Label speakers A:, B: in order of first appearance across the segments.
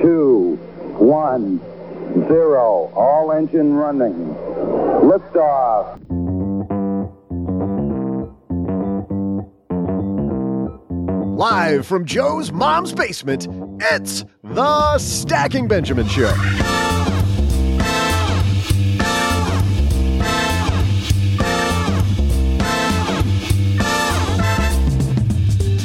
A: two, one, zero. All engine running. Liftoff.
B: Live from Joe's mom's basement, it's the Stacking Benjamin Show.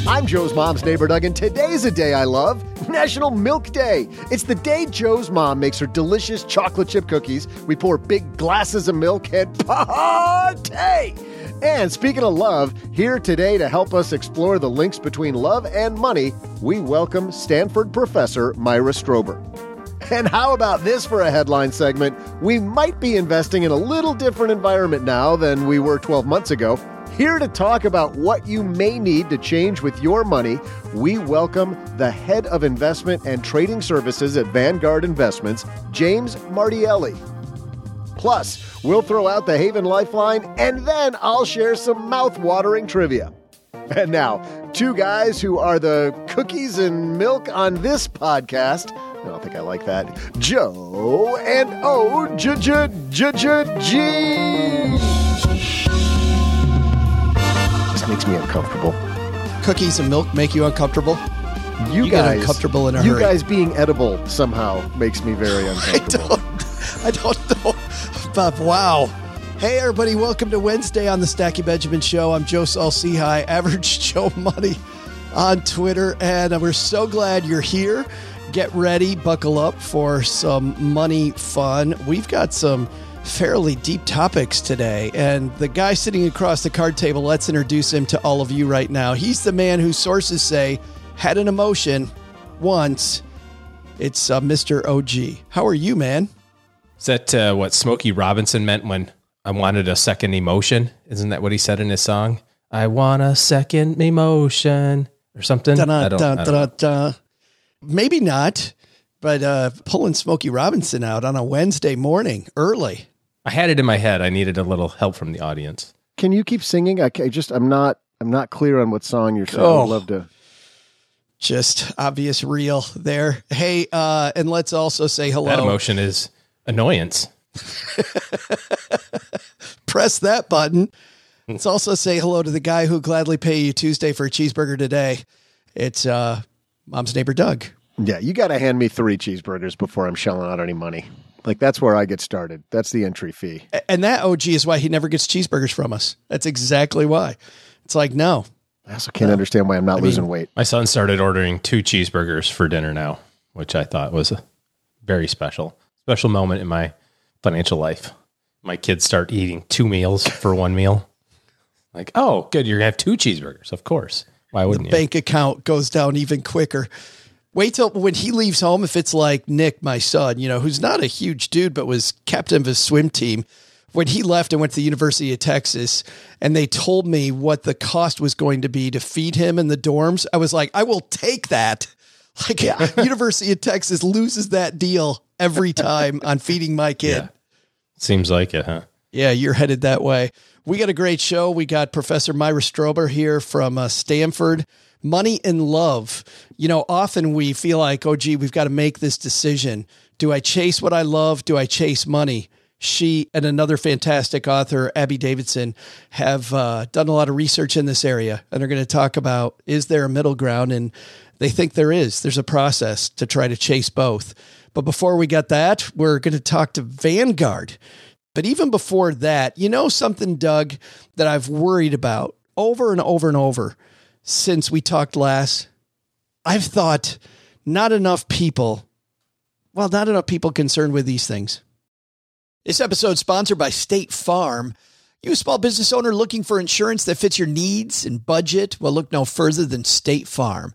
B: I'm Joe's mom's neighbor, Doug, and today's a day I love National Milk Day. It's the day Joe's mom makes her delicious chocolate chip cookies. We pour big glasses of milk and party. And speaking of love, here today to help us explore the links between love and money, we welcome Stanford professor Myra Strober. And how about this for a headline segment? We might be investing in a little different environment now than we were 12 months ago. Here to talk about what you may need to change with your money, we welcome the head of investment and trading services at Vanguard Investments, James Martielli. Plus, we'll throw out the Haven Lifeline, and then I'll share some mouth-watering trivia. And now, two guys who are the cookies and milk on this podcast. I don't think I like that. Joe and O J J J G. Just makes me uncomfortable.
C: Cookies and milk make you uncomfortable?
B: You,
C: You get
B: guys
C: uncomfortable in a
B: you
C: hurry.
B: guys being edible somehow makes me very
C: I
B: uncomfortable.
C: don't, I don't know. But wow. Hey, everybody, welcome to Wednesday on the Stacking Benjamin Show. I'm Joe Saul-Sehy, Average Joe Money on Twitter, and we're so glad you're here. Get ready, buckle up for some money fun. We've got some fairly deep topics today, and the guy sitting across the card table, let's introduce him to all of you right now. He's the man whose sources say had an emotion once. It's uh, Mr. OG. How are you, man?
D: Is that uh, what Smokey Robinson meant when I wanted a second emotion? Isn't that what he said in his song? I want a second emotion or something. I don't, I don't know.
C: Maybe not, but uh, pulling Smokey Robinson out on a Wednesday morning early.
D: I had it in my head. I needed a little help from the audience.
B: Can you keep singing? I, ca- just I'm not I'm not clear on what song you're singing.
C: Oh.
B: I'd love to.
C: Just obvious real there. Hey, uh, and let's also say hello.
D: That
C: hello.
D: emotion is annoyance.
C: Press that button. Let's also say hello to the guy who gladly pay you Tuesday for a cheeseburger today. It's uh, mom's neighbor Doug.
B: Yeah, you got to hand me three cheeseburgers before I'm shelling out any money. Like that's where I get started. That's the entry fee.
C: And that OG is why he never gets cheeseburgers from us. That's exactly why. It's like, no,
B: I also can't understand why I'm not losing weight.
D: My son started ordering two cheeseburgers for dinner now, which I thought was a very special, special moment in my financial life. My kids start eating two meals for one meal. Like, oh, good, you're gonna have two cheeseburgers, of course. Why wouldn't you?
C: bank account goes down even quicker. Wait till when he leaves home, if it's like Nick, my son, you know, who's not a huge dude, but was captain of his swim team. When he left and went to the University of Texas, and they told me what the cost was going to be to feed him in the dorms, I was like, I will take that. Like, University of Texas loses that deal every time on feeding my kid.
D: Yeah. Seems like it, huh?
C: Yeah, you're headed that way. We got a great show. We got Professor Myra Strober here from uh, Stanford. Money and love. You know, often we feel like, oh, gee, we've got to make this decision. Do I chase what I love? Do I chase money? She and another fantastic author, Abby Davidson, have uh, done a lot of research in this area and are going to talk about is there a middle ground? And they think there is. There's a process to try to chase both. But before we get that, we're going to talk to Vanguard. But even before that, you know something, Doug, that I've worried about over and over and over since we talked last? I've thought not enough people, well, not enough people concerned with these things. This episode sponsored by State Farm. You a small business owner looking for insurance that fits your needs and budget? Well, look no further than State Farm.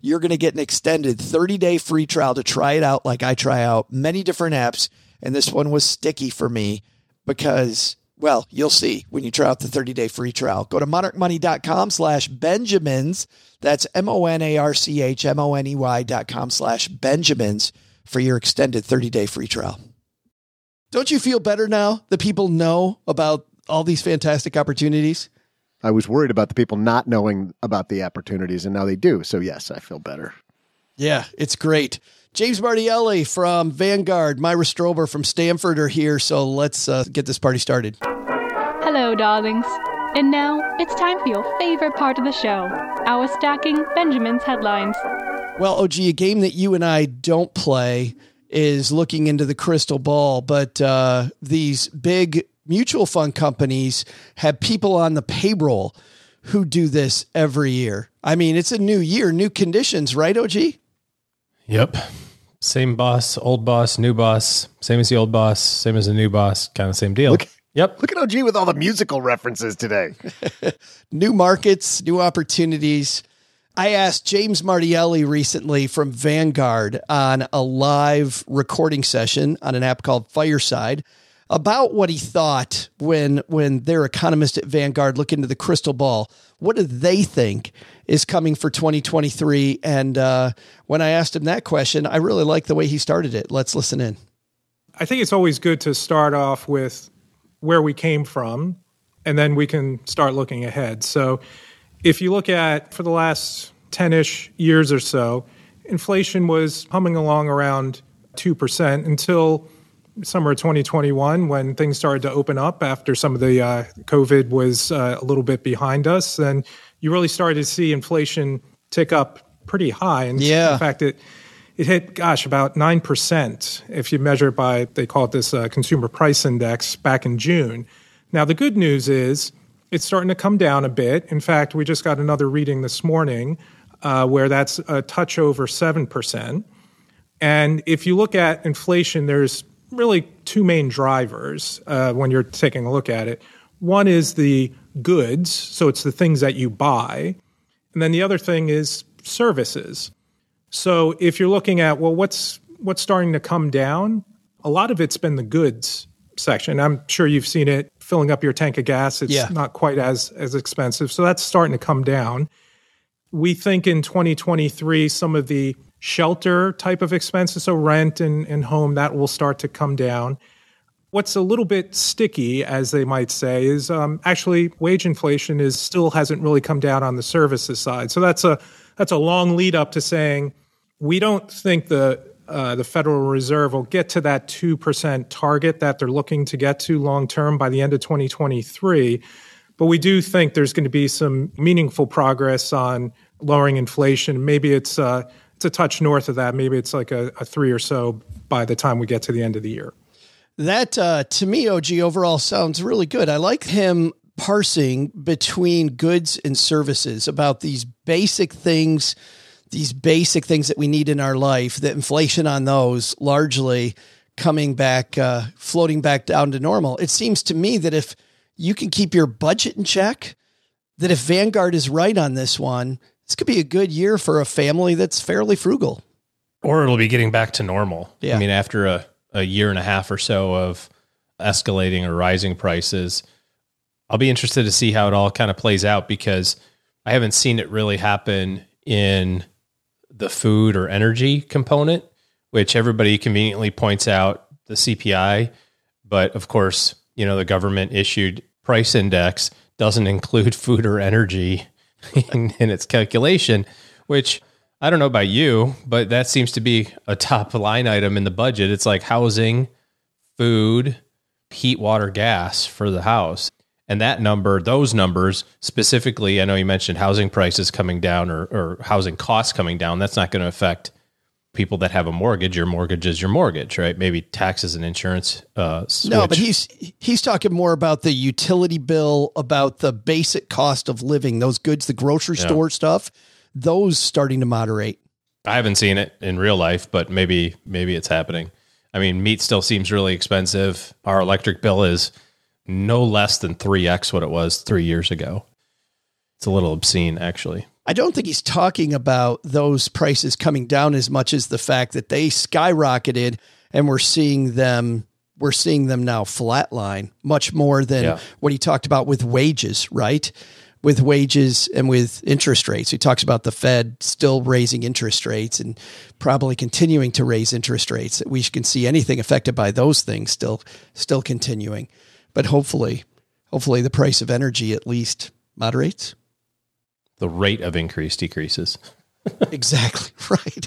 C: you're going to get an extended 30 day free trial to try it out like I try out many different apps. And this one was sticky for me because, well, you'll see when you try out the 30 day free trial. Go to monarchmoney.com slash Benjamins. That's M O N A R C H M O N E Y dot com slash Benjamins for your extended 30 day free trial. Don't you feel better now that people know about all these fantastic opportunities?
B: I was worried about the people not knowing about the opportunities, and now they do. So, yes, I feel better.
C: Yeah, it's great. James Martielli from Vanguard, Myra Strober from Stanford are here. So, let's uh, get this party started.
E: Hello, darlings. And now it's time for your favorite part of the show our stacking Benjamin's headlines.
C: Well, OG, a game that you and I don't play is looking into the crystal ball, but uh, these big mutual fund companies have people on the payroll who do this every year. I mean, it's a new year, new conditions, right, OG?
D: Yep. Same boss, old boss, new boss, same as the old boss, same as the new boss, kind of same deal.
B: Look,
D: yep.
B: Look at OG with all the musical references today.
C: new markets, new opportunities. I asked James Martielli recently from Vanguard on a live recording session on an app called Fireside about what he thought when when their economist at Vanguard look into the crystal ball. What do they think is coming for 2023? And uh, when I asked him that question, I really like the way he started it. Let's listen in.
F: I think it's always good to start off with where we came from, and then we can start looking ahead. So, if you look at for the last 10 ish years or so, inflation was humming along around 2% until summer of 2021 when things started to open up after some of the uh, COVID was uh, a little bit behind us. And you really started to see inflation tick up pretty high. And
C: yeah.
F: in fact, it, it hit, gosh, about 9% if you measure it by, they call it this uh, consumer price index back in June. Now, the good news is it's starting to come down a bit. In fact, we just got another reading this morning uh, where that's a touch over 7%. And if you look at inflation, there's really two main drivers uh, when you're taking a look at it. One is the goods, so it's the things that you buy. And then the other thing is services. So if you're looking at, well, what's what's starting to come down? A lot of it's been the goods section. I'm sure you've seen it filling up your tank of gas. It's
C: yeah.
F: not quite as as expensive. So that's starting to come down. We think in 2023 some of the shelter type of expenses, so rent and, and home, that will start to come down. What's a little bit sticky, as they might say, is um, actually wage inflation is still hasn't really come down on the services side. So that's a that's a long lead up to saying we don't think the uh, the Federal Reserve will get to that two percent target that they're looking to get to long term by the end of 2023. But we do think there's going to be some meaningful progress on lowering inflation. Maybe it's uh, a touch north of that. Maybe it's like a, a three or so by the time we get to the end of the year.
C: That uh, to me, OG overall sounds really good. I like him parsing between goods and services about these basic things, these basic things that we need in our life. The inflation on those largely coming back, uh, floating back down to normal. It seems to me that if you can keep your budget in check, that if Vanguard is right on this one, this could be a good year for a family that's fairly frugal.
D: Or it'll be getting back to normal.
C: Yeah.
D: I mean, after a a year and a half or so of escalating or rising prices. I'll be interested to see how it all kind of plays out because I haven't seen it really happen in the food or energy component, which everybody conveniently points out the CPI. But of course, you know, the government issued price index doesn't include food or energy in, in its calculation, which I don't know about you, but that seems to be a top line item in the budget. It's like housing, food, heat, water, gas for the house. And that number, those numbers specifically, I know you mentioned housing prices coming down or, or housing costs coming down. That's not going to affect people that have a mortgage. Your mortgage is your mortgage, right? Maybe taxes and insurance. Uh,
C: no, but he's he's talking more about the utility bill, about the basic cost of living, those goods, the grocery yeah. store stuff those starting to moderate.
D: I haven't seen it in real life, but maybe maybe it's happening. I mean, meat still seems really expensive. Our electric bill is no less than 3x what it was 3 years ago. It's a little obscene actually.
C: I don't think he's talking about those prices coming down as much as the fact that they skyrocketed and we're seeing them we're seeing them now flatline much more than yeah. what he talked about with wages, right? with wages and with interest rates. He talks about the Fed still raising interest rates and probably continuing to raise interest rates. That we can see anything affected by those things still still continuing. But hopefully, hopefully the price of energy at least moderates.
D: The rate of increase decreases.
C: exactly right.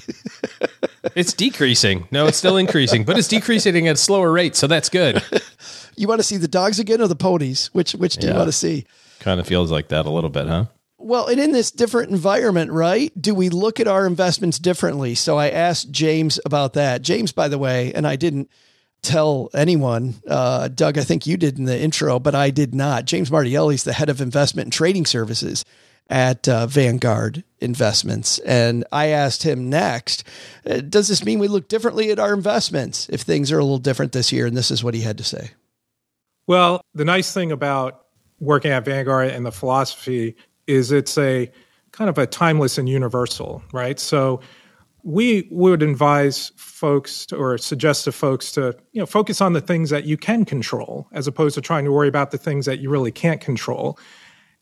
D: it's decreasing. No, it's still increasing, but it's decreasing at a slower rate, so that's good.
C: you want to see the dogs again or the ponies? Which which do yeah. you want to see?
D: Kind of feels like that a little bit, huh?
C: Well, and in this different environment, right? Do we look at our investments differently? So I asked James about that. James, by the way, and I didn't tell anyone, uh, Doug, I think you did in the intro, but I did not. James Martielli is the head of investment and trading services at uh, Vanguard Investments. And I asked him next, uh, does this mean we look differently at our investments if things are a little different this year? And this is what he had to say.
F: Well, the nice thing about working at Vanguard and the philosophy is it's a kind of a timeless and universal, right? So we would advise folks to, or suggest to folks to you know focus on the things that you can control as opposed to trying to worry about the things that you really can't control.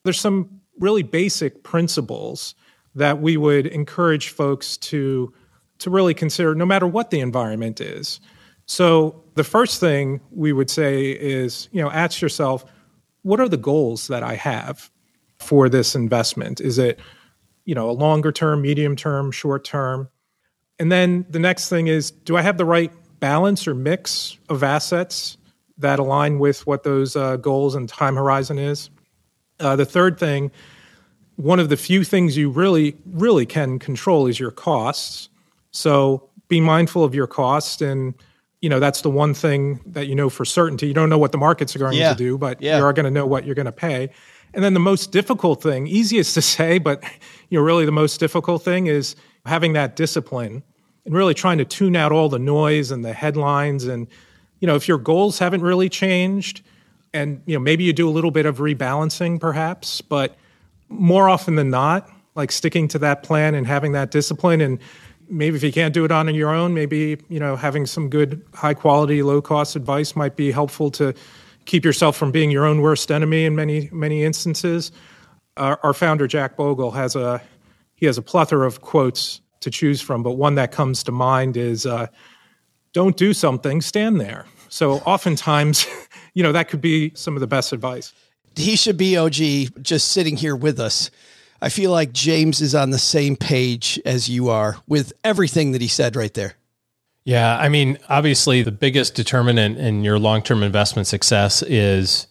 F: There's some really basic principles that we would encourage folks to to really consider no matter what the environment is. So the first thing we would say is, you know, ask yourself, what are the goals that I have for this investment? Is it, you know, a longer term, medium term, short term? And then the next thing is, do I have the right balance or mix of assets that align with what those uh, goals and time horizon is? Uh, the third thing, one of the few things you really, really can control is your costs. So be mindful of your cost and you know that's the one thing that you know for certainty you don't know what the markets are going yeah. to do but yeah. you are going to know what you're going to pay and then the most difficult thing easiest to say but you know really the most difficult thing is having that discipline and really trying to tune out all the noise and the headlines and you know if your goals haven't really changed and you know maybe you do a little bit of rebalancing perhaps but more often than not like sticking to that plan and having that discipline and maybe if you can't do it on your own, maybe you know having some good, high quality, low cost advice might be helpful to keep yourself from being your own worst enemy in many many instances. Our, our founder Jack Bogle has a he has a plethora of quotes to choose from, but one that comes to mind is uh, don't do something, stand there. So oftentimes, you know, that could be some of the best advice.
C: He should be OG just sitting here with us. I feel like James is on the same page as you are with everything that he said right there.
D: Yeah, I mean, obviously, the biggest determinant in your long-term investment success is,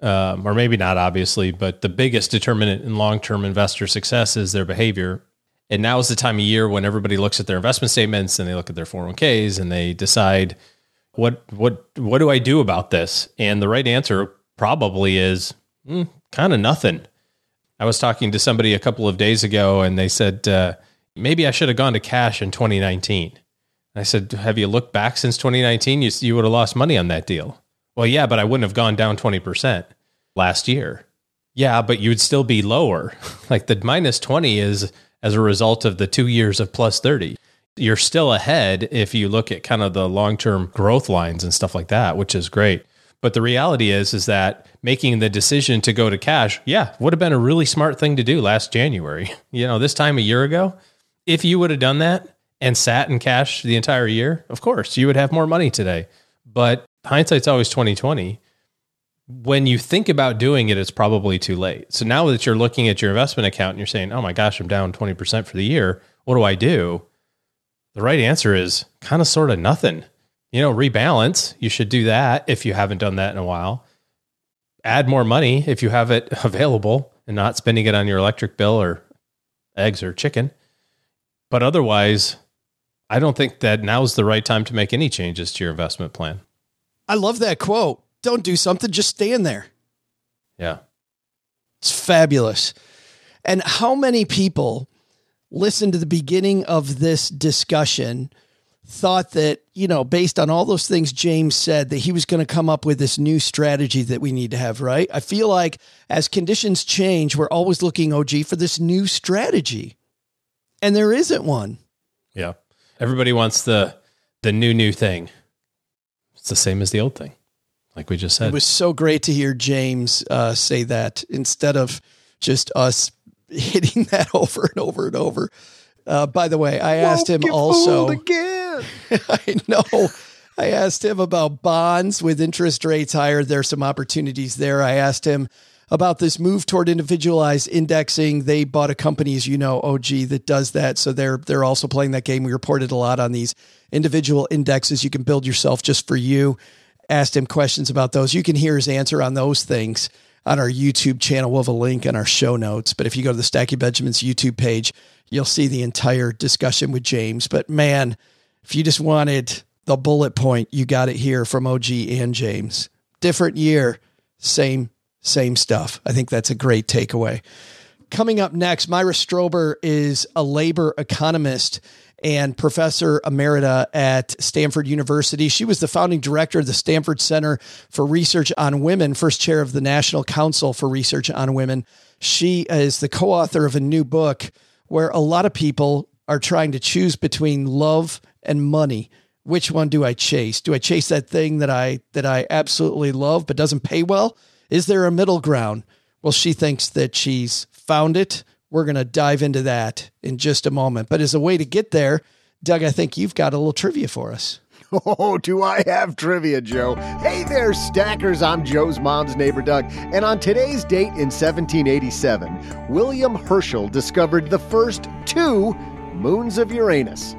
D: um, or maybe not obviously, but the biggest determinant in long-term investor success is their behavior. And now is the time of year when everybody looks at their investment statements and they look at their 401ks and they decide what what what do I do about this? And the right answer probably is mm, kind of nothing. I was talking to somebody a couple of days ago, and they said uh, maybe I should have gone to cash in 2019. I said, "Have you looked back since 2019? You you would have lost money on that deal." Well, yeah, but I wouldn't have gone down 20 percent last year. Yeah, but you'd still be lower. like the minus 20 is as a result of the two years of plus 30 you're still ahead if you look at kind of the long-term growth lines and stuff like that, which is great. But the reality is is that making the decision to go to cash, yeah, would have been a really smart thing to do last January. You know, this time a year ago, if you would have done that and sat in cash the entire year, of course, you would have more money today. But hindsight's always 2020. When you think about doing it, it's probably too late. So now that you're looking at your investment account and you're saying, "Oh my gosh, I'm down 20% for the year. What do I do?" The right answer is kind of sort of nothing. You know, rebalance. You should do that if you haven't done that in a while. Add more money if you have it available and not spending it on your electric bill or eggs or chicken. But otherwise, I don't think that now's the right time to make any changes to your investment plan.
C: I love that quote. Don't do something, just stand there.
D: Yeah.
C: It's fabulous. And how many people listened to the beginning of this discussion thought that, you know, based on all those things James said, that he was going to come up with this new strategy that we need to have, right? I feel like as conditions change, we're always looking, OG, for this new strategy. And there isn't one.
D: Yeah. Everybody wants the the new new thing. It's the same as the old thing, like we just said.
C: It was so great to hear James uh, say that instead of just us hitting that over and over and over. Uh, by the way, I asked him also
B: again.
C: I know. I asked him about bonds with interest rates higher. There's some opportunities there. I asked him about this move toward individualized indexing. They bought a company, as you know, OG, that does that. So they're they're also playing that game. We reported a lot on these individual indexes you can build yourself just for you. Asked him questions about those. You can hear his answer on those things on our YouTube channel. We'll have a link in our show notes. But if you go to the Stacking Benjamins YouTube page, you'll see the entire discussion with James. But man, if you just wanted the bullet point, you got it here from OG and James. Different year, same same stuff. I think that's a great takeaway. Coming up next, Myra Strober is a labor economist and professor emerita at Stanford University. She was the founding director of the Stanford Center for Research on Women, first chair of the National Council for Research on Women. She is the co author of a new book where a lot of people are trying to choose between love and money. Which one do I chase? Do I chase that thing that I that I absolutely love but doesn't pay well? Is there a middle ground? Well, she thinks that she's found it we're going to dive into that in just a moment. But as a way to get there, Doug, I think you've got a little trivia for us.
B: Oh, do I have trivia, Joe? Hey there, stackers. I'm Joe's mom's neighbor, Doug. And on today's date in 1787, William Herschel discovered the first two moons of Uranus.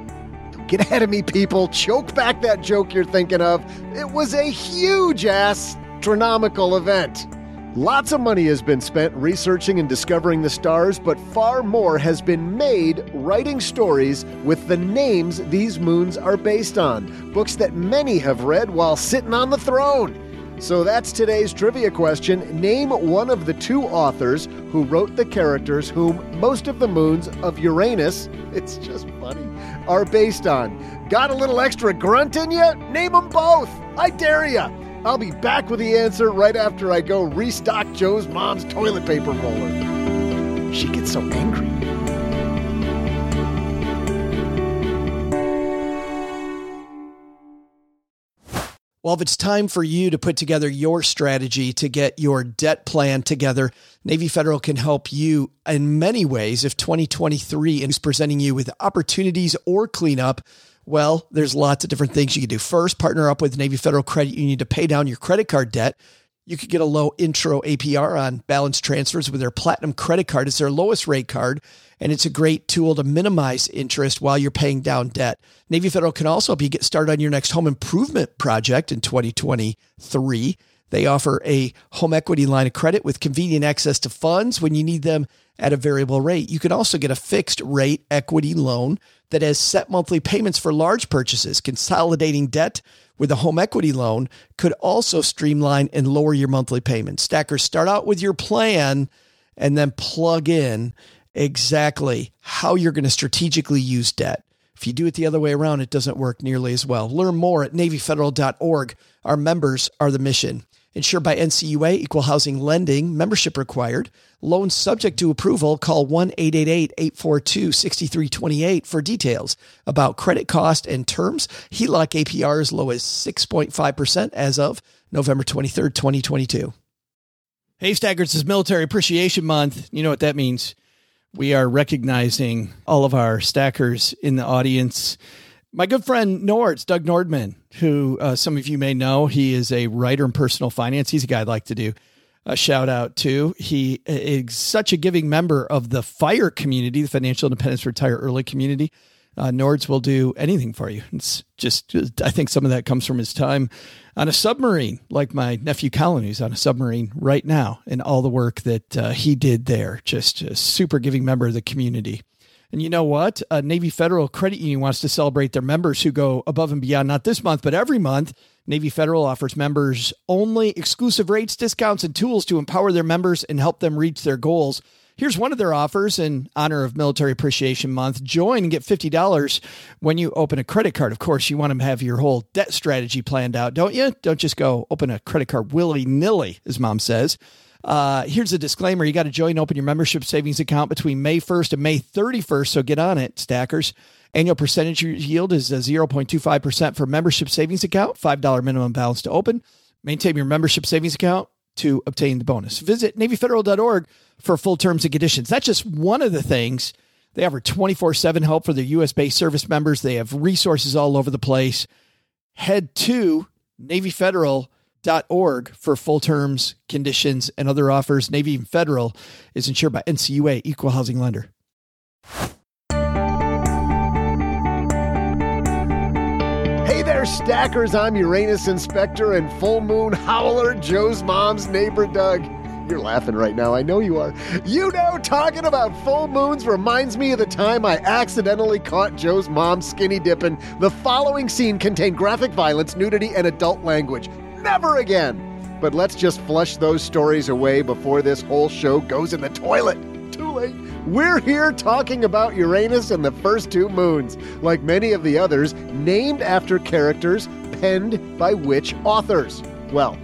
B: Get ahead of me, people. Choke back that joke you're thinking of. It was a huge astronomical event. Lots of money has been spent researching and discovering the stars, but far more has been made writing stories with the names these moons are based on. Books that many have read while sitting on the throne. So that's today's trivia question. Name one of the two authors who wrote the characters whom most of the moons of Uranus, it's just funny, are based on. Got a little extra grunt in you? Name them both. I dare you. I'll be back with the answer right after I go restock Joe's mom's toilet paper roller. She gets so angry.
C: Well, if it's time for you to put together your strategy to get your debt plan together, Navy Federal can help you in many ways. If 2023 is presenting you with opportunities or cleanup, well, there's lots of different things you can do. First, partner up with Navy Federal Credit Union to pay down your credit card debt. You could get a low intro APR on balance transfers with their Platinum credit card. It's their lowest rate card and it's a great tool to minimize interest while you're paying down debt. Navy Federal can also help you get started on your next home improvement project in 2023. They offer a home equity line of credit with convenient access to funds when you need them at a variable rate. You can also get a fixed rate equity loan that has set monthly payments for large purchases. Consolidating debt with a home equity loan could also streamline and lower your monthly payments. Stackers, start out with your plan and then plug in exactly how you're going to strategically use debt. If you do it the other way around, it doesn't work nearly as well. Learn more at NavyFederal.org. Our members are the mission. Insured by NCUA, equal housing lending, membership required. Loans subject to approval. Call 1 888 842 6328 for details about credit cost and terms. HELOC APR as low as 6.5% as of November 23rd, 2022. Hey, Stackers, is Military Appreciation Month. You know what that means we are recognizing all of our stackers in the audience. My good friend Nords, Doug Nordman, who uh, some of you may know, he is a writer in personal finance. He's a guy I'd like to do a shout out to. He is such a giving member of the FIRE community, the Financial Independence Retire Early community uh, Nords will do anything for you. It's just, I think some of that comes from his time on a submarine, like my nephew Colin, who's on a submarine right now, and all the work that uh, he did there. Just a super giving member of the community. And you know what? Navy Federal Credit Union wants to celebrate their members who go above and beyond, not this month, but every month. Navy Federal offers members only exclusive rates, discounts, and tools to empower their members and help them reach their goals. Here's one of their offers in honor of Military Appreciation Month. Join and get $50 when you open a credit card. Of course, you want to have your whole debt strategy planned out, don't you? Don't just go open a credit card willy nilly, as mom says. Uh, here's a disclaimer you got to join and open your membership savings account between May 1st and May 31st, so get on it, stackers. Annual percentage yield is 0.25% for membership savings account, $5 minimum balance to open. Maintain your membership savings account to obtain the bonus. Visit NavyFederal.org for full terms and conditions. That's just one of the things. They offer 24 7 help for their US based service members. They have resources all over the place. Head to NavyFederal.org for full terms, conditions, and other offers. Navy and Federal is insured by NCUA, equal housing lender.
B: Hey there, stackers. I'm Uranus Inspector and Full Moon Howler, Joe's mom's neighbor, Doug. You're laughing right now. I know you are. You know, talking about full moons reminds me of the time I accidentally caught Joe's mom skinny dipping. The following scene contained graphic violence, nudity, and adult language. Never again. But let's just flush those stories away before this whole show goes in the toilet. Too late. We're here talking about Uranus and the first two moons, like many of the others, named after characters penned by which authors? Well,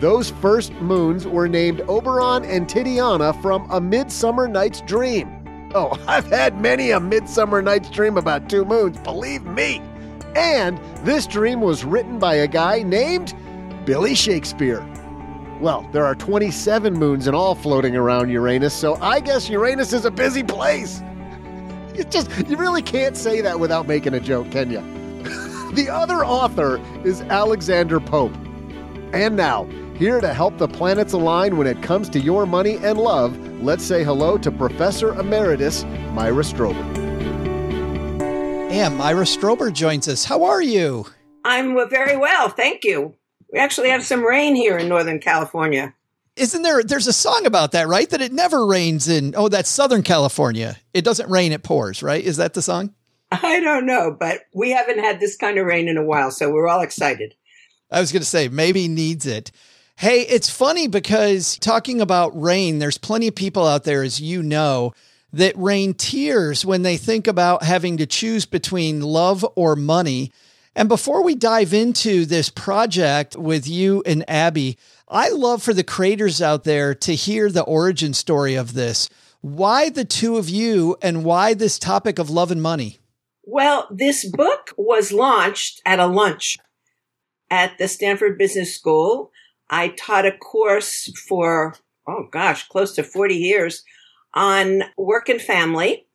B: those first moons were named Oberon and Titania from A Midsummer Night's Dream. Oh, I've had many a Midsummer Night's Dream about two moons, believe me. And this dream was written by a guy named Billy Shakespeare. Well, there are 27 moons in all floating around Uranus, so I guess Uranus is a busy place. It's just, you really can't say that without making a joke, can you? the other author is Alexander Pope. And now, here to help the planets align when it comes to your money and love, let's say hello to Professor Emeritus Myra Strober.
C: And Myra Strober joins us. How are you?
G: I'm very well, thank you. We actually have some rain here in Northern California.
C: Isn't there? There's a song about that, right? That it never rains in. Oh, that's Southern California. It doesn't rain; it pours. Right? Is that the song?
G: I don't know, but we haven't had this kind of rain in a while, so we're all excited.
C: I was going to say maybe needs it. Hey, it's funny because talking about rain, there's plenty of people out there, as you know, that rain tears when they think about having to choose between love or money. And before we dive into this project with you and Abby, I love for the creators out there to hear the origin story of this. Why the two of you and why this topic of love and money?
G: Well, this book was launched at a lunch at the Stanford Business School. I taught a course for, oh gosh, close to 40 years on work and family.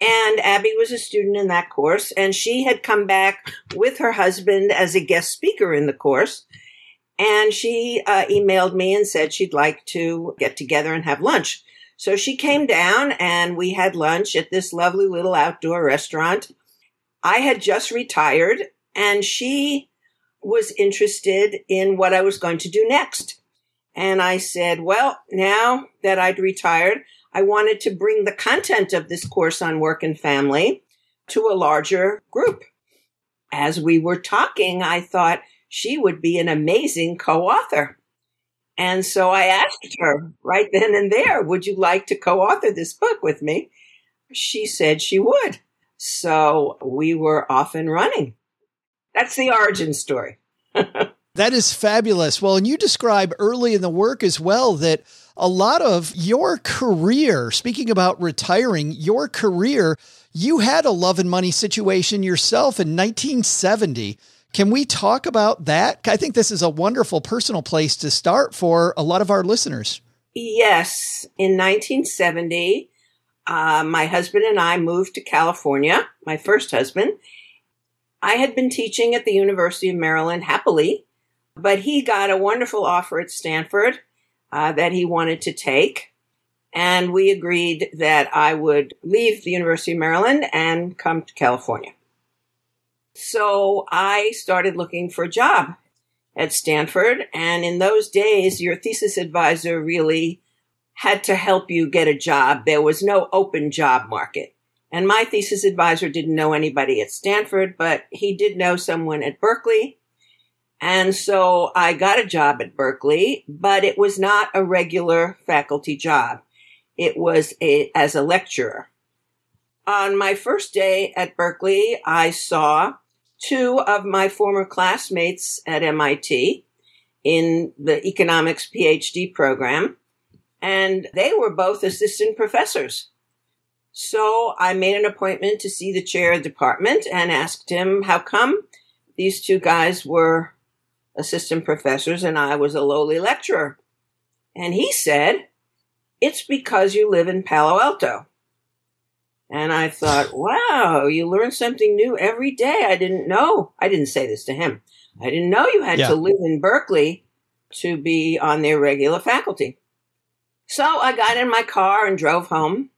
G: And Abby was a student in that course, and she had come back with her husband as a guest speaker in the course. And she uh, emailed me and said she'd like to get together and have lunch. So she came down and we had lunch at this lovely little outdoor restaurant. I had just retired and she was interested in what I was going to do next. And I said, well, now that I'd retired, I wanted to bring the content of this course on work and family to a larger group. As we were talking, I thought she would be an amazing co-author. And so I asked her right then and there, would you like to co-author this book with me? She said she would. So we were off and running. That's the origin story.
C: that is fabulous. Well, and you describe early in the work as well that a lot of your career, speaking about retiring, your career, you had a love and money situation yourself in 1970. Can we talk about that? I think this is a wonderful personal place to start for a lot of our listeners.
G: Yes. In 1970, uh, my husband and I moved to California, my first husband. I had been teaching at the University of Maryland happily, but he got a wonderful offer at Stanford uh, that he wanted to take. And we agreed that I would leave the University of Maryland and come to California. So I started looking for a job at Stanford. And in those days, your thesis advisor really had to help you get a job. There was no open job market. And my thesis advisor didn't know anybody at Stanford, but he did know someone at Berkeley. And so I got a job at Berkeley, but it was not a regular faculty job. It was a, as a lecturer. On my first day at Berkeley, I saw two of my former classmates at MIT in the economics PhD program, and they were both assistant professors. So I made an appointment to see the chair of the department and asked him how come these two guys were assistant professors and I was a lowly lecturer. And he said, it's because you live in Palo Alto. And I thought, wow, you learn something new every day. I didn't know. I didn't say this to him. I didn't know you had yeah. to live in Berkeley to be on their regular faculty. So I got in my car and drove home.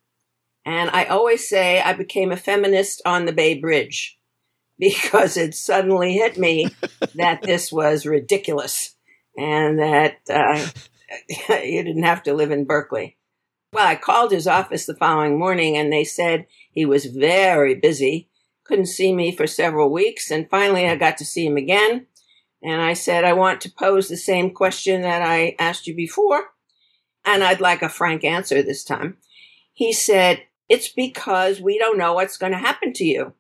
G: And I always say I became a feminist on the Bay Bridge because it suddenly hit me that this was ridiculous and that uh, you didn't have to live in Berkeley. Well, I called his office the following morning and they said he was very busy, couldn't see me for several weeks. And finally I got to see him again. And I said, I want to pose the same question that I asked you before. And I'd like a frank answer this time. He said, it's because we don't know what's going to happen to you.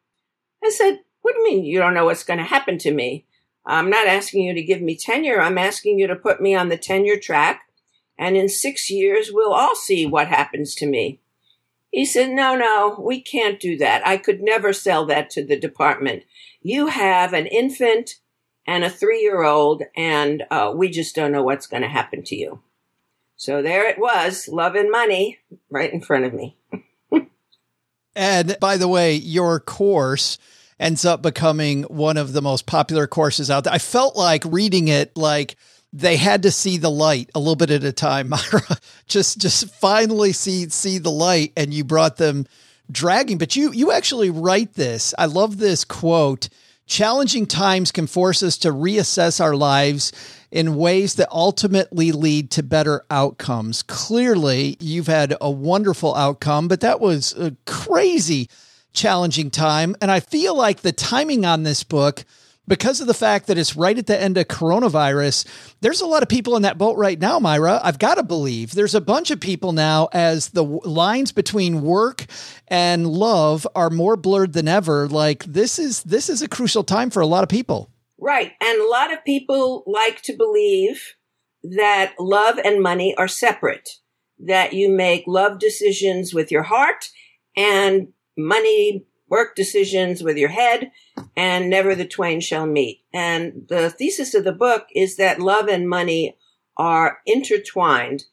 G: I said, what do you mean you don't know what's going to happen to me? I'm not asking you to give me tenure. I'm asking you to put me on the tenure track and in six years we'll all see what happens to me. He said, no, no, we can't do that. I could never sell that to the department. You have an infant and a three year old, and uh, we just don't know what's going to happen to you. So there it was, love and money, right in front of me.
C: and by the way, your course ends up becoming one of the most popular courses out there. I felt like reading it like they had to see the light a little bit at a time, Myra. just just finally see see the light, and you brought them dragging. But you you actually write this. I love this quote. Challenging times can force us to reassess our lives in ways that ultimately lead to better outcomes. Clearly, you've had a wonderful outcome, but that was a crazy challenging time. And I feel like the timing on this book because of the fact that it's right at the end of coronavirus, there's a lot of people in that boat right now, Myra. I've got to believe there's a bunch of people now as the lines between work and love are more blurred than ever. Like this is this is a crucial time for a lot of people.
G: Right. And a lot of people like to believe that love and money are separate, that you make love decisions with your heart and money work decisions with your head, and never the twain shall meet. And the thesis of the book is that love and money are intertwined.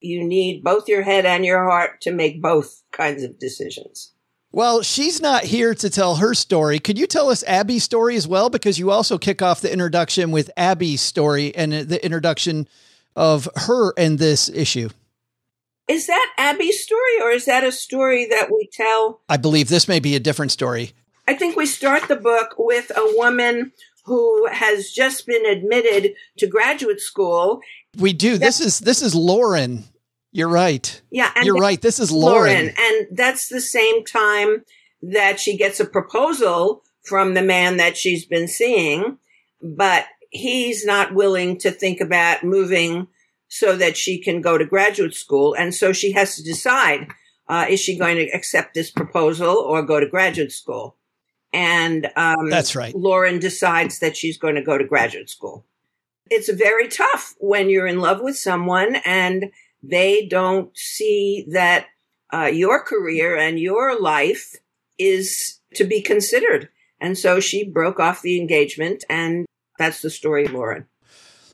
G: You need both your head and your heart to make both kinds of decisions.
C: Well, she's not here to tell her story. Could you tell us Abby's story as well? Because you also kick off the introduction with Abby's story and the introduction of her and this issue.
G: Is that Abby's story or is that a story that we tell?
C: I believe this may be a different story.
G: I think we start the book with a woman who has just been admitted to graduate school.
C: We do. This is this is Lauren. You're right.
G: Yeah,
C: you're right. This is Lauren. Lauren,
G: and that's the same time that she gets a proposal from the man that she's been seeing, but he's not willing to think about moving so that she can go to graduate school. And so she has to decide, uh, is she going to accept this proposal or go to graduate school? And, um,
C: that's right.
G: Lauren decides that she's going to go to graduate school. It's very tough when you're in love with someone and they don't see that, uh, your career and your life is to be considered. And so she broke off the engagement and that's the story, Lauren.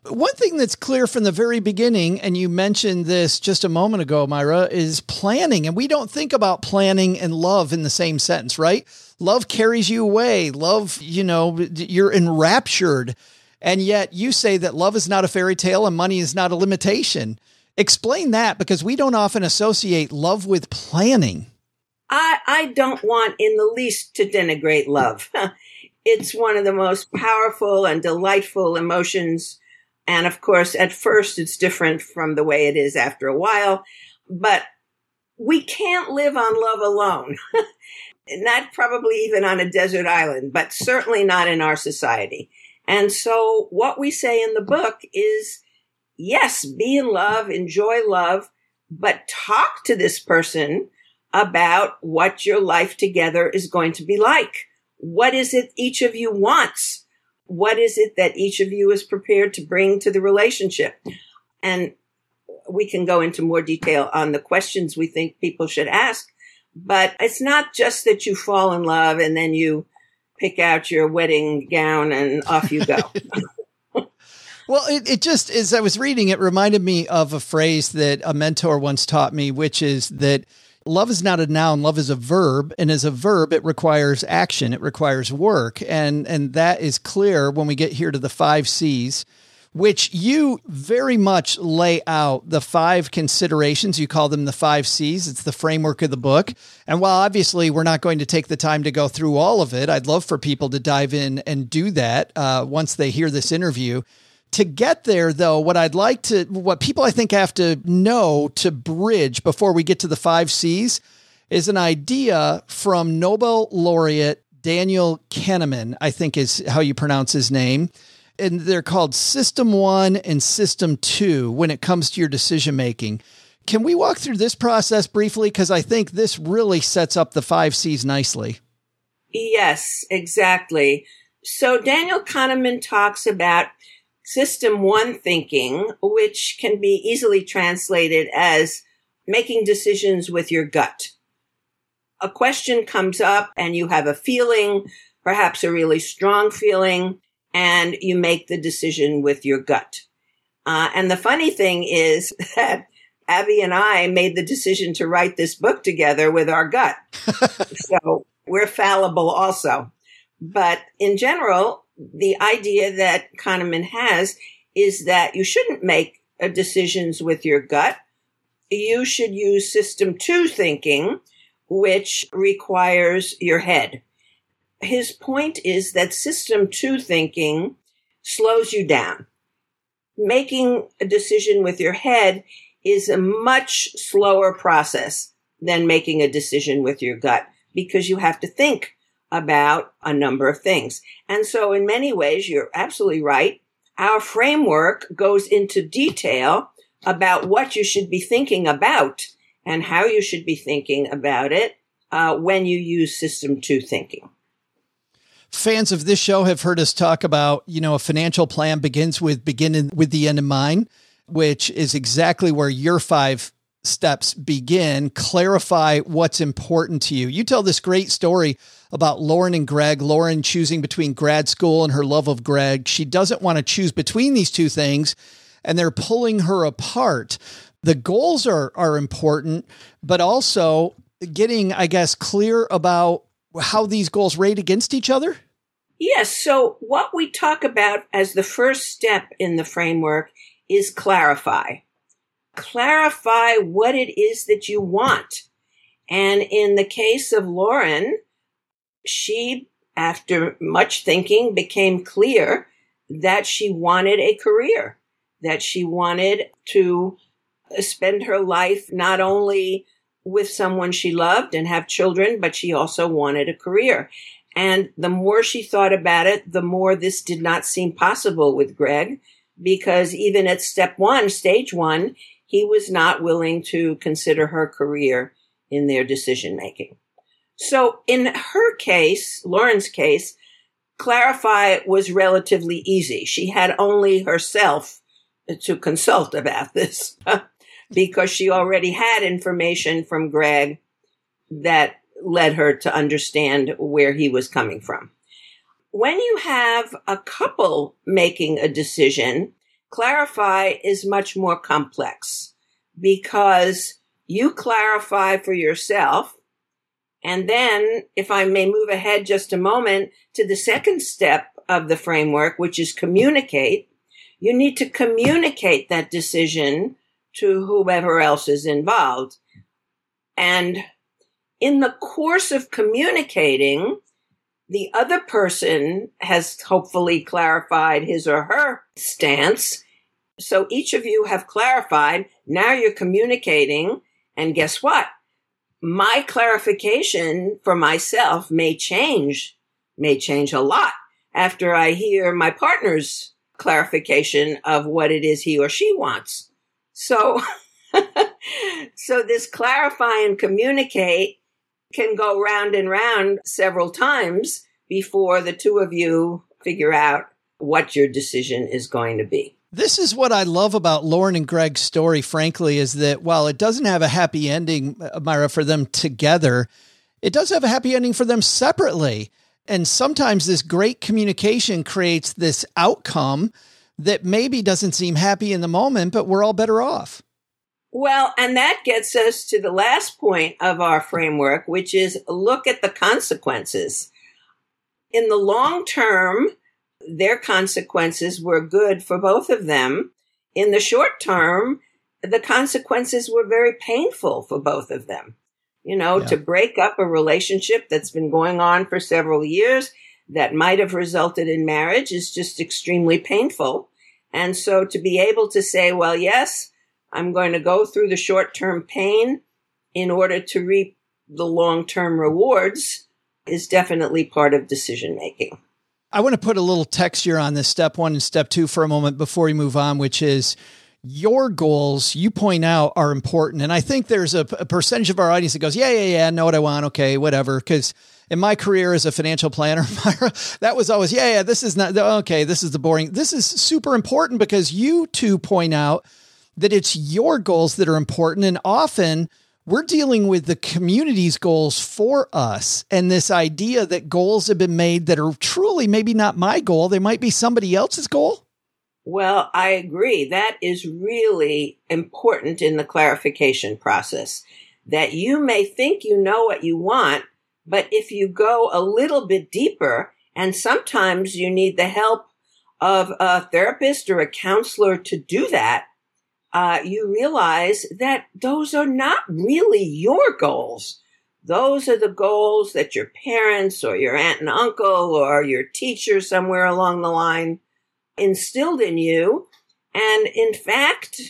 C: One thing that's clear from the very beginning, and you mentioned this just a moment ago, Myra, is planning. And we don't think about planning and love in the same sentence, right? Love carries you away. Love, you know, you're enraptured. And yet you say that love is not a fairy tale and money is not a limitation. Explain that because we don't often associate love with planning.
G: I, I don't want in the least to denigrate love. it's one of the most powerful and delightful emotions and of course, at first it's different from the way it is after a while, but we can't live on love alone. not probably even on a desert island, but certainly not in our society. And so what we say in the book is, yes, be in love, enjoy love, but talk to this person about what your life together is going to be like. What is it each of you wants? What is it that each of you is prepared to bring to the relationship? And we can go into more detail on the questions we think people should ask. But it's not just that you fall in love and then you pick out your wedding gown and off you go.
C: well, it, it just, as I was reading, it reminded me of a phrase that a mentor once taught me, which is that love is not a noun love is a verb and as a verb it requires action it requires work. And and that is clear when we get here to the 5 Cs which you very much lay out the five considerations. You call them the 5 Cs. It's the framework of the book. And while obviously we're not going to take the time to go through all of it I'd love for people to dive in and do that uh, once they hear this interview to get there, though, what I'd like to, what people I think have to know to bridge before we get to the five C's is an idea from Nobel laureate Daniel Kahneman, I think is how you pronounce his name. And they're called System One and System Two when it comes to your decision making. Can we walk through this process briefly? Because I think this really sets up the five C's nicely.
G: Yes, exactly. So Daniel Kahneman talks about system one thinking, which can be easily translated as making decisions with your gut. A question comes up and you have a feeling, perhaps a really strong feeling, and you make the decision with your gut. Uh, and the funny thing is that Abby and I made the decision to write this book together with our gut. so we're fallible also. But in general, the idea that Kahneman has is that you shouldn't make uh, decisions with your gut. You should use system two thinking, which requires your head. His point is that system two thinking slows you down. Making a decision with your head is a much slower process than making a decision with your gut because you have to think about a number of things. And so in many ways, you're absolutely right. Our framework goes into detail about what you should be thinking about and how you should be thinking about it uh, when you use system two thinking.
C: Fans of this show have heard us talk about, you know, a financial plan begins with beginning with the end in mind, which is exactly where your five steps begin. Clarify what's important to you. You tell this great story about Lauren and Greg. Lauren choosing between grad school and her love of Greg. She doesn't want to choose between these two things, and they're pulling her apart. The goals are are important, but also getting, I guess, clear about how these goals rate against each other.
G: Yes. So what we talk about as the first step in the framework is clarify. Clarify what it is that you want. And in the case of Lauren, she, after much thinking, became clear that she wanted a career, that she wanted to spend her life not only with someone she loved and have children, but she also wanted a career. And the more she thought about it, the more this did not seem possible with Greg, because even at step one, stage one, he was not willing to consider her career in their decision making. So in her case, Lauren's case, clarify was relatively easy. She had only herself to consult about this because she already had information from Greg that led her to understand where he was coming from. When you have a couple making a decision, clarify is much more complex because you clarify for yourself. And then, if I may move ahead just a moment to the second step of the framework, which is communicate, you need to communicate that decision to whoever else is involved. And in the course of communicating, the other person has hopefully clarified his or her stance. So each of you have clarified. Now you're communicating. And guess what? My clarification for myself may change, may change a lot after I hear my partner's clarification of what it is he or she wants. So, so this clarify and communicate can go round and round several times before the two of you figure out what your decision is going to be.
C: This is what I love about Lauren and Greg's story, frankly, is that while it doesn't have a happy ending, uh, Myra, for them together, it does have a happy ending for them separately. And sometimes this great communication creates this outcome that maybe doesn't seem happy in the moment, but we're all better off.
G: Well, and that gets us to the last point of our framework, which is look at the consequences. In the long term, their consequences were good for both of them. In the short term, the consequences were very painful for both of them. You know, yeah. to break up a relationship that's been going on for several years that might have resulted in marriage is just extremely painful. And so to be able to say, well, yes, I'm going to go through the short term pain in order to reap the long term rewards is definitely part of decision making.
C: I want to put a little texture on this step one and step two for a moment before we move on, which is your goals you point out are important. And I think there's a, a percentage of our audience that goes, yeah, yeah, yeah, I know what I want. Okay, whatever. Because in my career as a financial planner, that was always, yeah, yeah, this is not, okay, this is the boring. This is super important because you two point out that it's your goals that are important. And often we're dealing with the community's goals for us. And this idea that goals have been made that are truly maybe not my goal, they might be somebody else's goal.
G: Well, I agree. That is really important in the clarification process. That you may think you know what you want, but if you go a little bit deeper, and sometimes you need the help of a therapist or a counselor to do that, uh, you realize that those are not really your goals. Those are the goals that your parents or your aunt and uncle or your teacher somewhere along the line instilled in you. And in fact,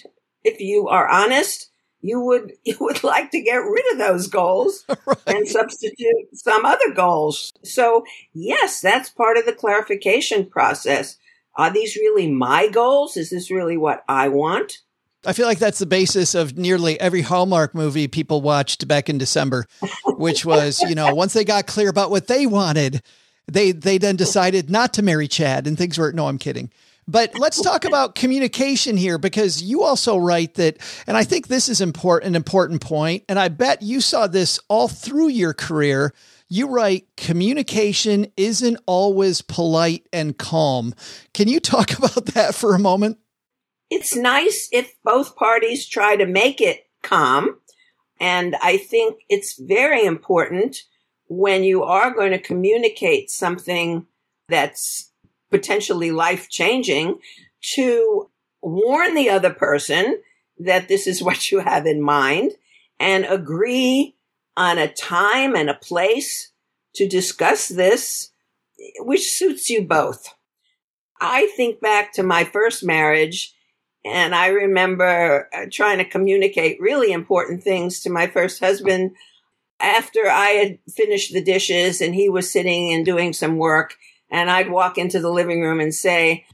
G: if you are honest, you would you would like to get rid of those goals right. and substitute some other goals. So yes, that's part of the clarification process. Are these really my goals? Is this really what I want?
C: I feel like that's the basis of nearly every Hallmark movie people watched back in December, which was, you know, once they got clear about what they wanted, they they then decided not to marry Chad and things were no, I'm kidding. But let's talk about communication here because you also write that, and I think this is important, an important point, and I bet you saw this all through your career. You write communication isn't always polite and calm. Can you talk about that for a moment?
G: It's nice if both parties try to make it calm. And I think it's very important when you are going to communicate something that's potentially life changing to warn the other person that this is what you have in mind and agree on a time and a place to discuss this, which suits you both. I think back to my first marriage and I remember uh, trying to communicate really important things to my first husband after I had finished the dishes and he was sitting and doing some work. And I'd walk into the living room and say,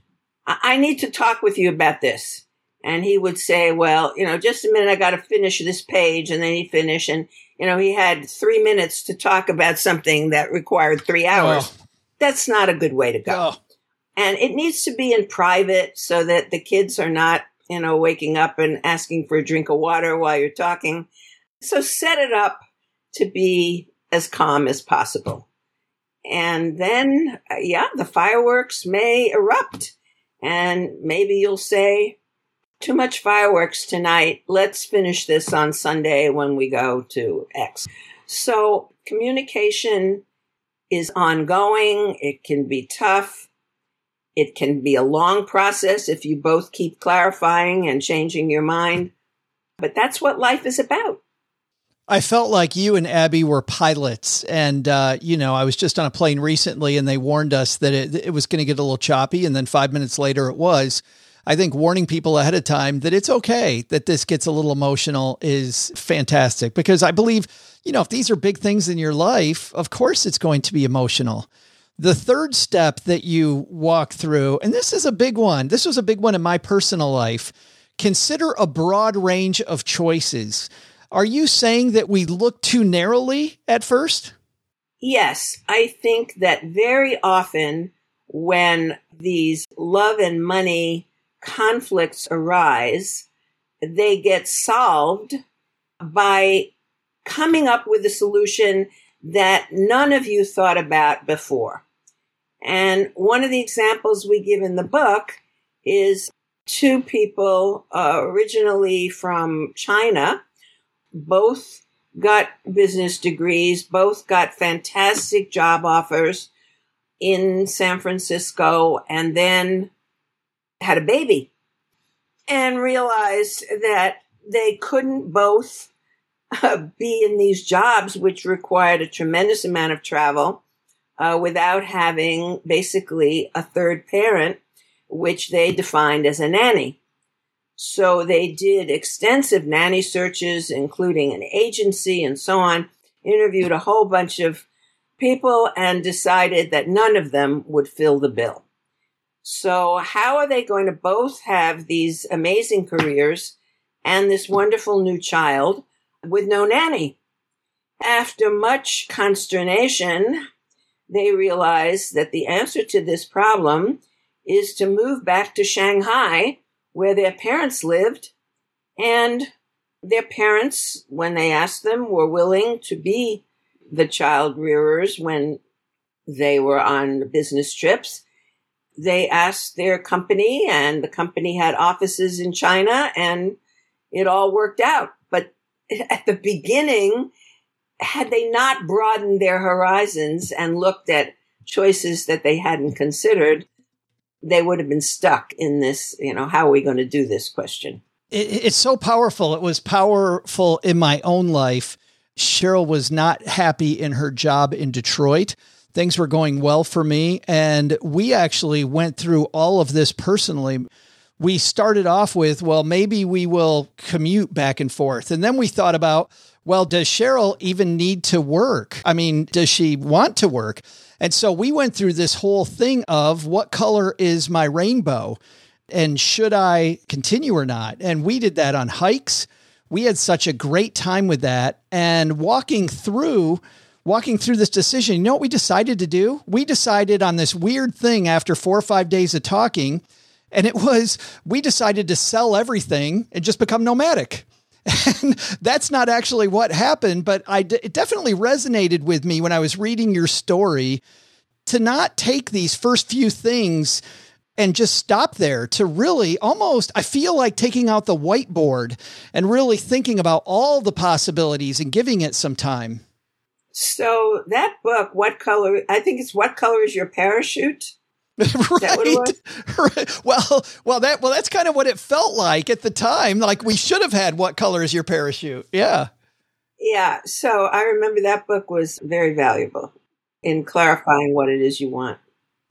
G: I need to talk with you about this. And he would say, well, you know, just a minute, I got to finish this page. And then he'd finish. And, you know, he had three minutes to talk about something that required three hours. Oh. That's not a good way to go. Oh. And it needs to be in private so that the kids are not, you know, waking up and asking for a drink of water while you're talking. So set it up to be as calm as possible. And then, uh, yeah, the fireworks may erupt. And maybe you'll say, too much fireworks tonight. Let's finish this on Sunday when we go to X. So communication is ongoing. It can be tough. It can be a long process if you both keep clarifying and changing your mind. But that's what life is about.
C: I felt like you and Abby were pilots. And, uh, you know, I was just on a plane recently and they warned us that it, it was going to get a little choppy. And then five minutes later, it was. I think warning people ahead of time that it's okay that this gets a little emotional is fantastic because I believe, you know, if these are big things in your life, of course it's going to be emotional. The third step that you walk through, and this is a big one, this was a big one in my personal life. Consider a broad range of choices. Are you saying that we look too narrowly at first?
G: Yes, I think that very often when these love and money conflicts arise, they get solved by coming up with a solution that none of you thought about before. And one of the examples we give in the book is two people uh, originally from China, both got business degrees, both got fantastic job offers in San Francisco, and then had a baby and realized that they couldn't both uh, be in these jobs, which required a tremendous amount of travel, uh, without having basically a third parent, which they defined as a nanny. So they did extensive nanny searches, including an agency and so on, interviewed a whole bunch of people and decided that none of them would fill the bill. So how are they going to both have these amazing careers and this wonderful new child with no nanny? After much consternation, they realized that the answer to this problem is to move back to Shanghai, where their parents lived, and their parents, when they asked them, were willing to be the child rearers when they were on business trips they asked their company and the company had offices in China and it all worked out. But at the beginning, had they not broadened their horizons and looked at choices that they hadn't considered, they would have been stuck in this, you know, how are we going to do this question?
C: it's so powerful. It was powerful in my own life. Cheryl was not happy in her job in Detroit things were going well for me. And we actually went through all of this personally. We started off with, well, maybe we will commute back and forth. And then we thought about, well, does Cheryl even need to work? I mean, does she want to work? And so we went through this whole thing of what color is my rainbow? And should I continue or not? And we did that on hikes. We had such a great time with that. And walking through, walking through this decision, you know what we decided to do? We decided on this weird thing after four or five days of talking. And it was, we decided to sell everything and just become nomadic. And that's not actually what happened, but I d- it definitely resonated with me when I was reading your story to not take these first few things and just stop there to really almost I feel like taking out the whiteboard and really thinking about all the possibilities and giving it some time.
G: So that book, what color? I think it's what color is your parachute?
C: right. right. Well, well, that well, that's kind of what it felt like at the time. Like we should have had "What color is your parachute?" Yeah.
G: Yeah. So I remember that book was very valuable in clarifying what it is you want.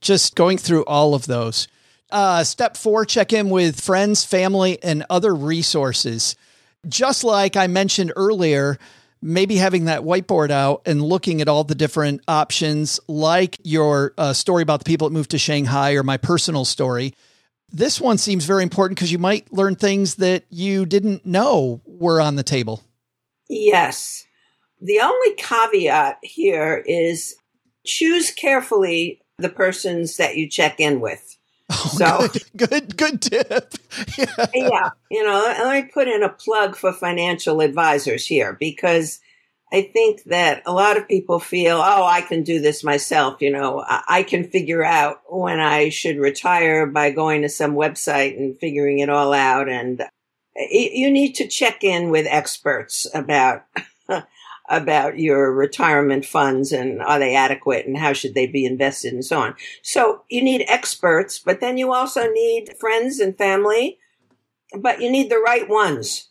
C: Just going through all of those. Uh, step four: check in with friends, family, and other resources. Just like I mentioned earlier, maybe having that whiteboard out and looking at all the different options, like your uh, story about the people that moved to Shanghai or my personal story. This one seems very important because you might learn things that you didn't know were on the table.
G: Yes. The only caveat here is choose carefully the persons that you check in with.
C: Oh, so good, good, good tip.
G: yeah. yeah, you know, let me put in a plug for financial advisors here because I think that a lot of people feel, oh, I can do this myself. You know, I can figure out when I should retire by going to some website and figuring it all out. And eh, you need to check in with experts about about your retirement funds and are they adequate and how should they be invested and so on. So you need experts, but then you also need friends and family, but you need the right ones.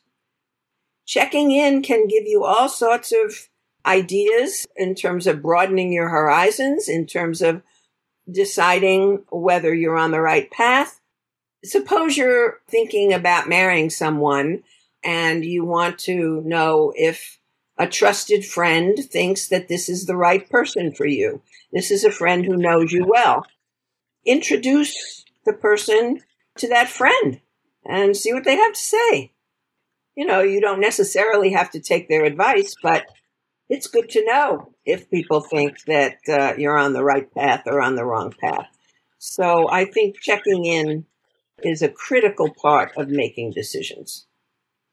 G: Checking in can give you all sorts of ideas in terms of broadening your horizons, in terms of deciding whether you're on the right path. Suppose you're thinking about marrying someone and you want to know if a trusted friend thinks that this is the right person for you. This is a friend who knows you well. Introduce the person to that friend and see what they have to say. You know, you don't necessarily have to take their advice, but it's good to know if people think that uh, you're on the right path or on the wrong path. So I think checking in is a critical part of making decisions.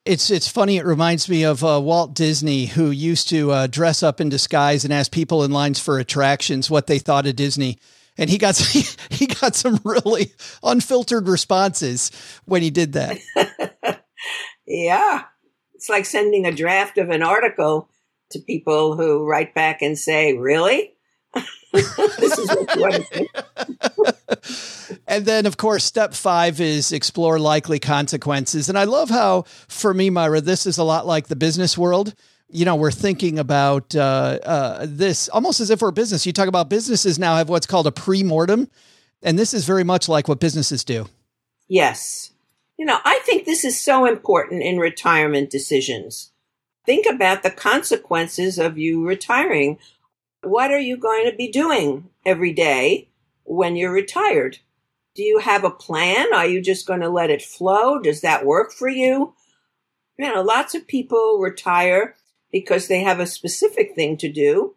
C: It's it's funny. It reminds me of uh, Walt Disney, who used to uh, dress up in disguise and ask people in lines for attractions what they thought of Disney, and he got he got some really unfiltered responses when he did that.
G: yeah, it's like sending a draft of an article to people who write back and say, "Really." this is what you want to
C: and then, of course, step five is explore likely consequences. And I love how, for me, Myra, this is a lot like the business world. You know, we're thinking about uh, uh, this almost as if we're a business. You talk about businesses now have what's called a pre mortem. And this is very much like what businesses do.
G: Yes. You know, I think this is so important in retirement decisions. Think about the consequences of you retiring. What are you going to be doing every day when you're retired? Do you have a plan? Are you just going to let it flow? Does that work for you? You know, lots of people retire because they have a specific thing to do.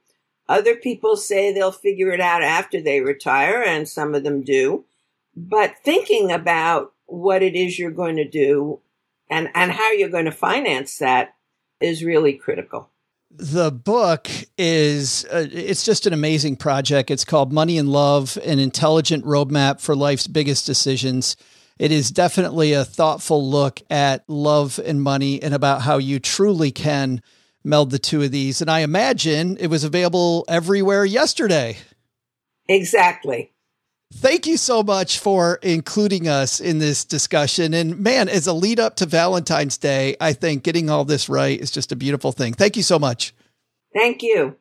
G: Other people say they'll figure it out after they retire, and some of them do. But thinking about what it is you're going to do and, and how you're going to finance that is really critical
C: the book is uh, it's just an amazing project. It's called money and love an intelligent roadmap for life's biggest decisions. It is definitely a thoughtful look at love and money and about how you truly can meld the two of these. And i imagine it was available everywhere yesterday.
G: Exactly
C: Thank you so much for including us in this discussion. And man, as a lead up to Valentine's Day, I think getting all this right is just a beautiful thing. Thank you so much.
G: Thank you.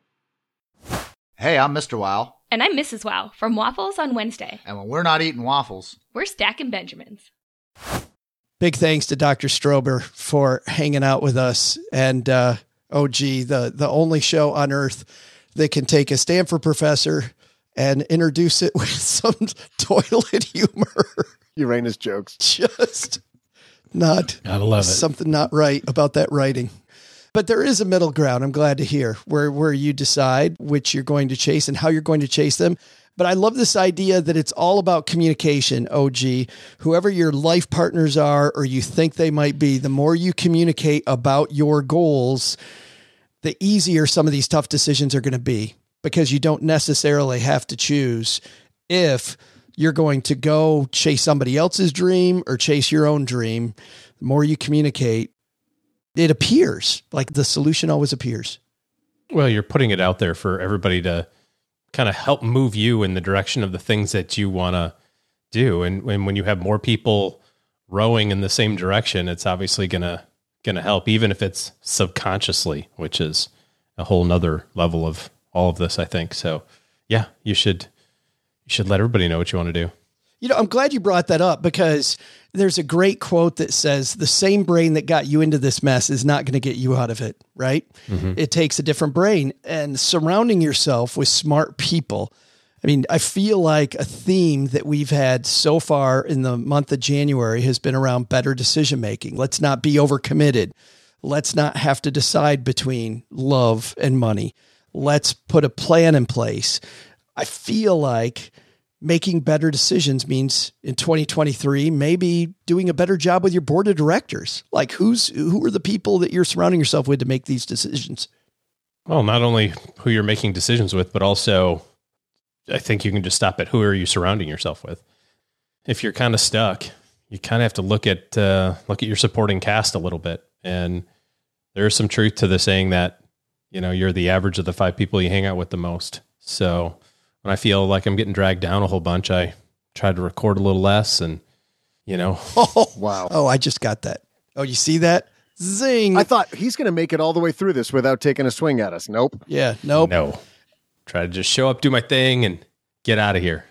H: Hey, I'm Mr. Wow.
I: And I'm Mrs. Wow from Waffles on Wednesday.
H: And when we're not eating waffles,
I: we're stacking Benjamins.
C: Big thanks to Dr. Strober for hanging out with us. And uh, oh, gee, the, the only show on earth that can take a Stanford professor and introduce it with some toilet humor.
B: Uranus jokes.
C: Just not.
D: Gotta love it.
C: Something not right about that writing. But there is a middle ground. I'm glad to hear where where you decide which you're going to chase and how you're going to chase them. But I love this idea that it's all about communication, OG. Whoever your life partners are or you think they might be, the more you communicate about your goals, the easier some of these tough decisions are going to be because you don't necessarily have to choose if you're going to go chase somebody else's dream or chase your own dream. The more you communicate, it appears like the solution always appears.
D: Well, you're putting it out there for everybody to kind of help move you in the direction of the things that you want to do. And when, when you have more people rowing in the same direction, it's obviously going to, going to help, even if it's subconsciously, which is a whole nother level of all of this, I think. So yeah, you should, you should let everybody know what you want to do.
C: You know, I'm glad you brought that up because there's a great quote that says the same brain that got you into this mess is not going to get you out of it, right? Mm-hmm. It takes a different brain and surrounding yourself with smart people. I mean, I feel like a theme that we've had so far in the month of January has been around better decision making. Let's not be overcommitted. Let's not have to decide between love and money. Let's put a plan in place. I feel like making better decisions means in 2023 maybe doing a better job with your board of directors. Like who's who are the people that you're surrounding yourself with to make these decisions?
D: Well not only who you're making decisions with but also i think you can just stop at who are you surrounding yourself with. If you're kind of stuck you kind of have to look at uh, look at your supporting cast a little bit. And there's some truth to the saying that you know you're the average of the five people you hang out with the most so when I feel like I'm getting dragged down a whole bunch, I try to record a little less and, you know.
C: Oh, wow. Oh, I just got that. Oh, you see that? Zing.
B: I thought he's going to make it all the way through this without taking a swing at us. Nope.
C: Yeah, nope.
D: No. Try to just show up, do my thing, and get out of here.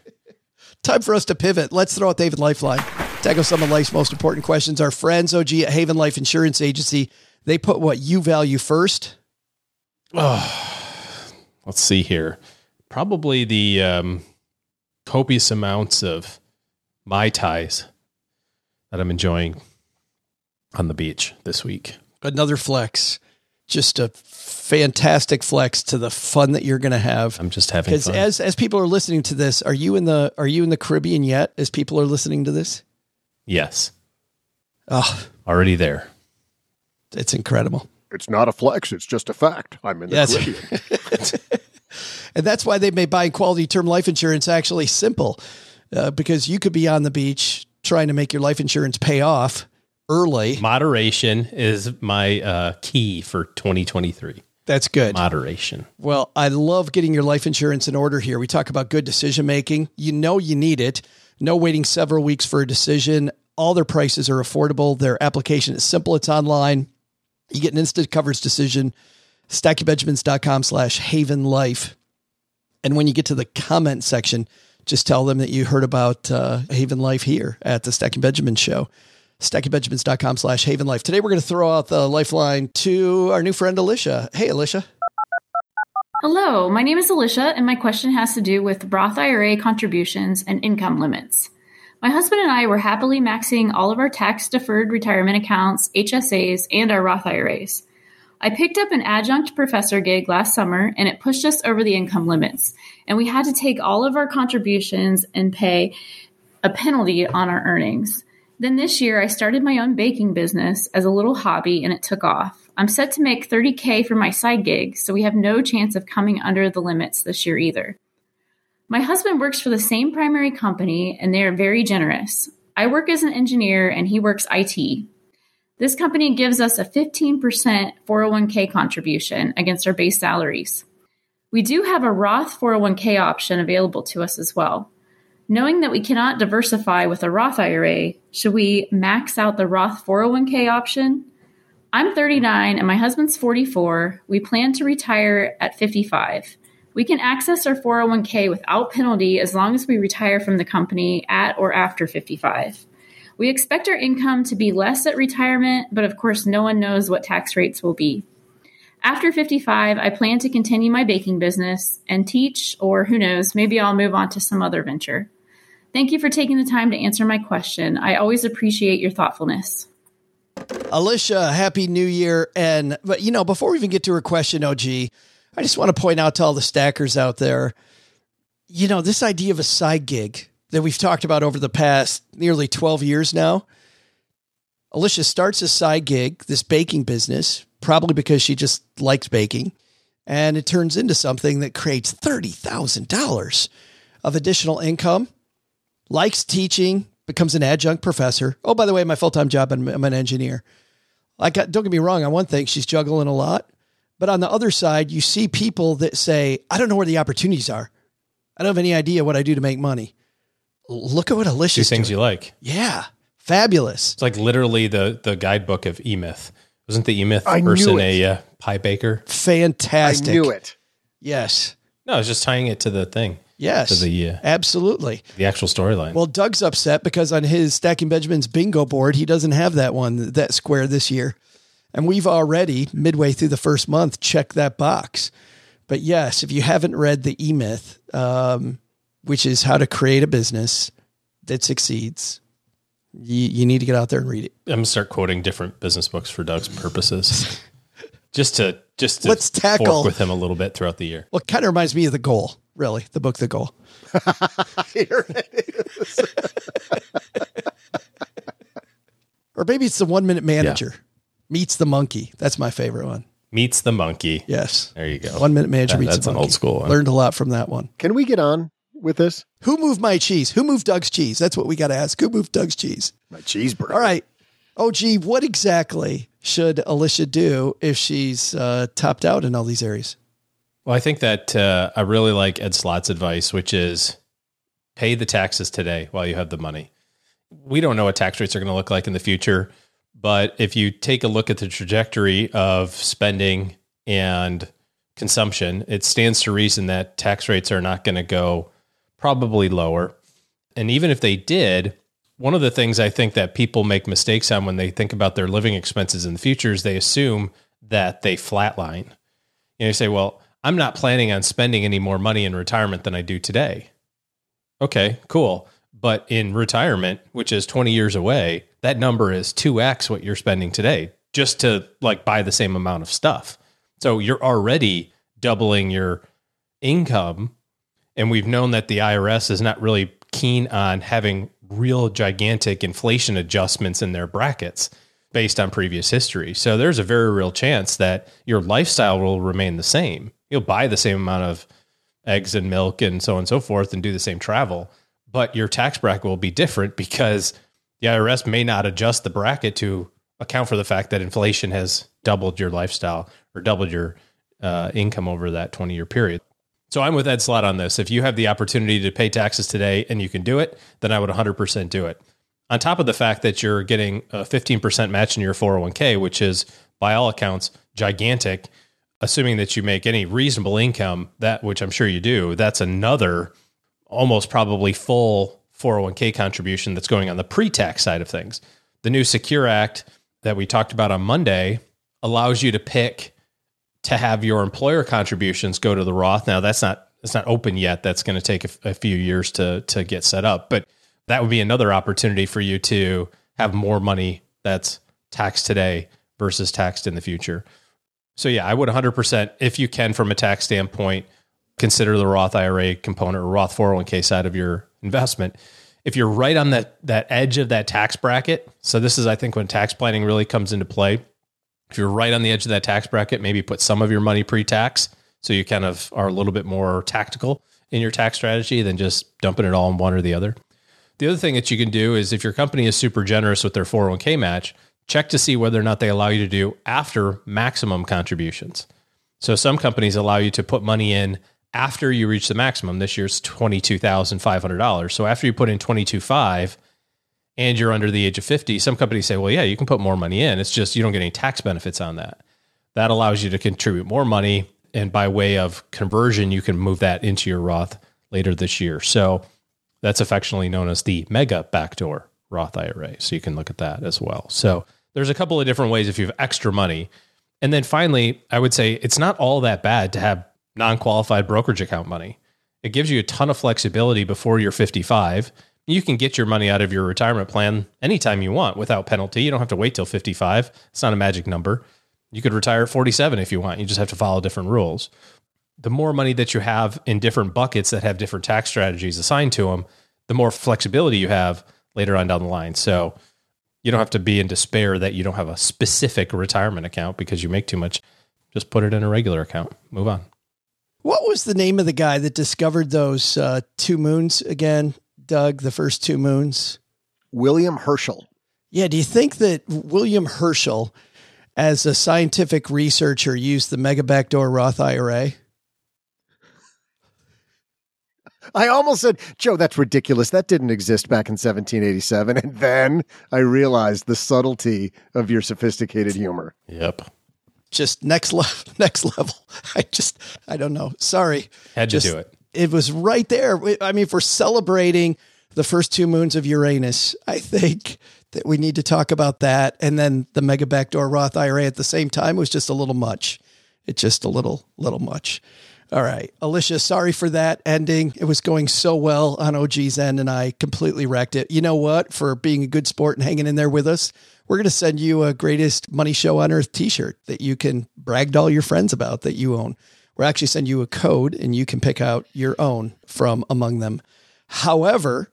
C: Time for us to pivot. Let's throw out the Haven Life line. Tackle some of life's most important questions. Our friends, OG at Haven Life Insurance Agency, they put what you value first.
D: Oh, let's see here probably the um, copious amounts of mai tais that I'm enjoying on the beach this week.
C: Another flex, just a fantastic flex to the fun that you're going to have.
D: I'm just having fun.
C: As as people are listening to this, are you in the are you in the Caribbean yet? As people are listening to this,
D: yes.
C: Oh,
D: already there.
C: It's incredible.
B: It's not a flex. It's just a fact. I'm in the yes. Caribbean.
C: And that's why they made buying quality term life insurance actually simple uh, because you could be on the beach trying to make your life insurance pay off early.
D: Moderation is my uh, key for 2023.
C: That's good.
D: Moderation.
C: Well, I love getting your life insurance in order here. We talk about good decision making. You know you need it. No waiting several weeks for a decision. All their prices are affordable. Their application is simple. It's online. You get an instant coverage decision. StackingBenjamins.com slash Haven Life. And when you get to the comment section, just tell them that you heard about uh, Haven Life here at the Stacking Benjamin show. StackingBenjamins.com slash Haven Life. Today we're going to throw out the lifeline to our new friend Alicia. Hey, Alicia.
J: Hello, my name is Alicia, and my question has to do with Roth IRA contributions and income limits. My husband and I were happily maxing all of our tax deferred retirement accounts, HSAs, and our Roth IRAs. I picked up an adjunct professor gig last summer and it pushed us over the income limits. And we had to take all of our contributions and pay a penalty on our earnings. Then this year, I started my own baking business as a little hobby and it took off. I'm set to make 30K for my side gig, so we have no chance of coming under the limits this year either. My husband works for the same primary company and they are very generous. I work as an engineer and he works IT. This company gives us a 15% 401k contribution against our base salaries. We do have a Roth 401k option available to us as well. Knowing that we cannot diversify with a Roth IRA, should we max out the Roth 401k option? I'm 39 and my husband's 44. We plan to retire at 55. We can access our 401k without penalty as long as we retire from the company at or after 55. We expect our income to be less at retirement, but of course, no one knows what tax rates will be. After 55, I plan to continue my baking business and teach, or who knows, maybe I'll move on to some other venture. Thank you for taking the time to answer my question. I always appreciate your thoughtfulness.
C: Alicia, happy new year. And, but you know, before we even get to her question, OG, I just want to point out to all the stackers out there you know, this idea of a side gig that we've talked about over the past nearly 12 years now. Alicia starts a side gig, this baking business, probably because she just likes baking. And it turns into something that creates $30,000 of additional income, likes teaching, becomes an adjunct professor. Oh, by the way, my full time job, I'm, I'm, an engineer. I got, don't get me wrong, on one thing, she's juggling a lot. But on the other side, you see people that say, I don't know where the opportunities are. I don't have any idea what I do to make money. Look at what Alicia.
D: Do things
C: doing.
D: you like.
C: Yeah, fabulous.
D: It's like literally the the guidebook of E Myth. Wasn't the E Myth person a uh, pie baker?
C: Fantastic.
B: I knew it.
C: Yes.
D: No, I was just tying it to the thing.
C: Yes.
D: To the uh,
C: absolutely
D: the actual storyline.
C: Well, Doug's upset because on his Stacking Benjamins bingo board, he doesn't have that one that square this year, and we've already midway through the first month checked that box. But yes, if you haven't read the E Myth, um, which is how to create a business that succeeds. You, you need to get out there and read it.
D: I'm gonna start quoting different business books for Doug's purposes, just to just to
C: let's tackle
D: with him a little bit throughout the year.
C: Well, it kind of reminds me of the goal, really, the book, The Goal. Here it is. or maybe it's the One Minute Manager yeah. Meets the monkey. That's my favorite one.
D: Meets the monkey.
C: Yes,
D: there you go.
C: One Minute Manager
D: that,
C: meets
D: that's
C: the monkey.
D: an old school. One.
C: Learned a lot from that one.
B: Can we get on with this?
C: Who moved my cheese? Who moved Doug's cheese? That's what we got to ask. Who moved Doug's cheese?
B: My cheeseburger.
C: All right. Oh, gee, what exactly should Alicia do if she's uh, topped out in all these areas?
D: Well, I think that uh, I really like Ed Slott's advice, which is pay the taxes today while you have the money. We don't know what tax rates are going to look like in the future, but if you take a look at the trajectory of spending and consumption, it stands to reason that tax rates are not going to go probably lower. And even if they did, one of the things I think that people make mistakes on when they think about their living expenses in the future is they assume that they flatline. And you say, well, I'm not planning on spending any more money in retirement than I do today. Okay, cool. But in retirement, which is 20 years away, that number is 2x what you're spending today just to like buy the same amount of stuff. So you're already doubling your income. And we've known that the IRS is not really keen on having real gigantic inflation adjustments in their brackets based on previous history. So there's a very real chance that your lifestyle will remain the same. You'll buy the same amount of eggs and milk and so on and so forth and do the same travel, but your tax bracket will be different because the IRS may not adjust the bracket to account for the fact that inflation has doubled your lifestyle or doubled your uh, income over that 20 year period. So I'm with Ed Slott on this. If you have the opportunity to pay taxes today and you can do it, then I would 100% do it. On top of the fact that you're getting a 15% match in your 401k, which is by all accounts gigantic, assuming that you make any reasonable income, that which I'm sure you do, that's another almost probably full 401k contribution that's going on the pre-tax side of things. The new Secure Act that we talked about on Monday allows you to pick to have your employer contributions go to the Roth. Now that's not it's not open yet. That's going to take a, a, few years to to get set up, but that would be another opportunity for you to have more money that's taxed today versus taxed in the future. So yeah, I would 100% if you can from a tax standpoint consider the Roth IRA component or Roth 401k side of your investment. If you're right on that that edge of that tax bracket, so this is I think when tax planning really comes into play if you're right on the edge of that tax bracket, maybe put some of your money pre-tax so you kind of are a little bit more tactical in your tax strategy than just dumping it all in one or the other. The other thing that you can do is if your company is super generous with their 401k match, check to see whether or not they allow you to do after maximum contributions. So some companies allow you to put money in after you reach the maximum. This year's $22,500. So after you put in 22.5, and you're under the age of 50, some companies say, well, yeah, you can put more money in. It's just you don't get any tax benefits on that. That allows you to contribute more money. And by way of conversion, you can move that into your Roth later this year. So that's affectionately known as the mega backdoor Roth IRA. So you can look at that as well. So there's a couple of different ways if you have extra money. And then finally, I would say it's not all that bad to have non qualified brokerage account money. It gives you a ton of flexibility before you're 55 you can get your money out of your retirement plan anytime you want without penalty. You don't have to wait till 55. It's not a magic number. You could retire at 47 if you want. You just have to follow different rules. the more money that you have in different buckets that have different tax strategies assigned to them, the more flexibility you have later on down the line. So you don't have to be in despair that you don't have a specific retirement account because you make too much. Just put it in a regular account. Move on.
C: What was the name of the guy that discovered those uh, two moons again, Doug? The first two moons?
B: William Herschel.
C: Yeah. Do you think that William Herschel, as a scientific researcher, used the mega backdoor Roth IRA?
B: I almost said, Joe, that's ridiculous. That didn't exist back in 1787. And then I realized the subtlety of your sophisticated humor.
D: Yep.
C: Just next level, next level. I just, I don't know. Sorry.
D: Had
C: just,
D: to do it.
C: It was right there. I mean, if we're celebrating the first two moons of Uranus, I think that we need to talk about that. And then the mega backdoor Roth IRA at the same time was just a little much. It's just a little, little much. All right. Alicia, sorry for that ending. It was going so well on OG's end and I completely wrecked it. You know what? For being a good sport and hanging in there with us, we're going to send you a greatest money show on earth t-shirt that you can brag to all your friends about that you own. We're actually send you a code and you can pick out your own from among them. However,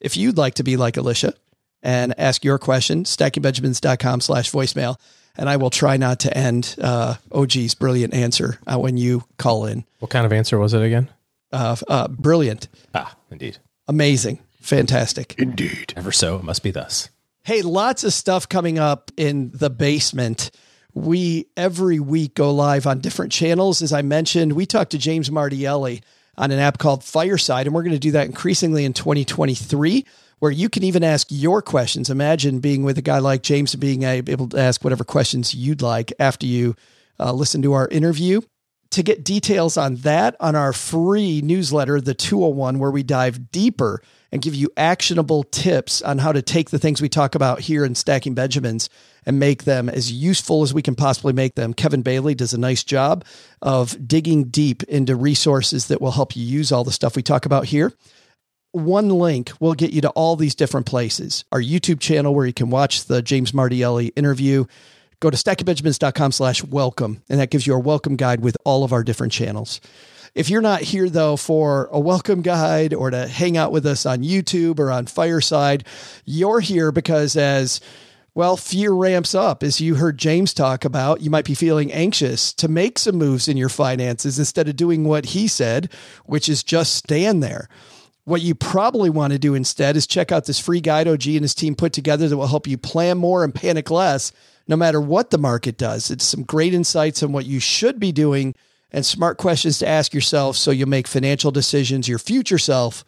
C: if you'd like to be like Alicia and ask your question, stackingbenjamins.com slash voicemail and I will try not to end uh, OG's brilliant answer uh, when you call in.
D: What kind of answer was it again?
C: Uh, uh, brilliant.
D: Ah, indeed.
C: Amazing. Fantastic.
B: Indeed.
D: Ever so, it must be thus.
C: Hey, lots of stuff coming up in the basement. We every week go live on different channels. As I mentioned, we talked to James Martielli on an app called Fireside, and we're going to do that increasingly in 2023 where you can even ask your questions. Imagine being with a guy like James and being able to ask whatever questions you'd like after you uh, listen to our interview. To get details on that, on our free newsletter, The 201, where we dive deeper and give you actionable tips on how to take the things we talk about here in Stacking Benjamins and make them as useful as we can possibly make them. Kevin Bailey does a nice job of digging deep into resources that will help you use all the stuff we talk about here one link will get you to all these different places. Our YouTube channel where you can watch the James Martielli interview. Go to stackingbenjamins.com slash welcome, and that gives you our welcome guide with all of our different channels. If you're not here though for a welcome guide or to hang out with us on YouTube or on Fireside, you're here because as well, fear ramps up. As you heard James talk about, you might be feeling anxious to make some moves in your finances instead of doing what he said, which is just stand there. What you probably want to do instead is check out this free guide OG and his team put together that will help you plan more and panic less no matter what the market does. It's some great insights on what you should be doing and smart questions to ask yourself so you'll make financial decisions your future self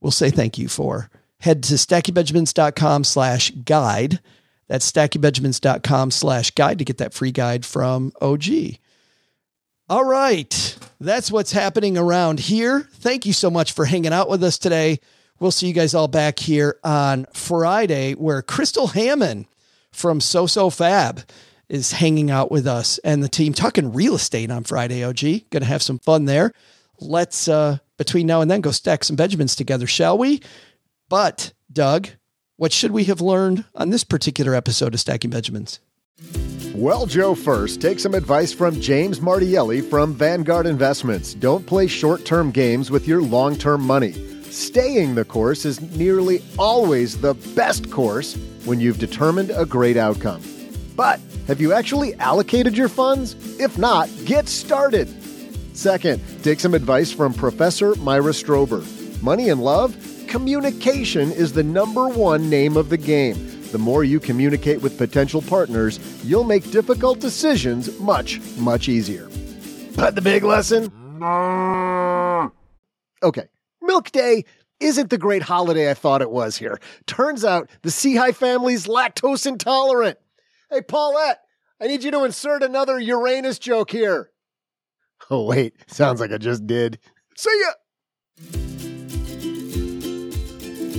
C: will say thank you for. Head to stackingbenjamins.com slash guide. That's stackingbenjamins.com slash guide to get that free guide from OG. All right. That's what's happening around here. Thank you so much for hanging out with us today. We'll see you guys all back here on Friday, where Crystal Hammond from So So Fab is hanging out with us and the team talking real estate on Friday. OG, going to have some fun there. Let's, uh, between now and then, go stack some Benjamins together, shall we? But, Doug, what should we have learned on this particular episode of Stacking Benjamins?
B: Well, Joe, first, take some advice from James Martielli from Vanguard Investments. Don't play short term games with your long term money. Staying the course is nearly always the best course when you've determined a great outcome. But have you actually allocated your funds? If not, get started. Second, take some advice from Professor Myra Strober. Money and love? Communication is the number one name of the game the more you communicate with potential partners, you'll make difficult decisions much, much easier. But the big lesson? Okay, Milk Day isn't the great holiday I thought it was here. Turns out the Sehy family's lactose intolerant. Hey, Paulette, I need you to insert another Uranus joke here. Oh, wait, sounds like I just did. See ya!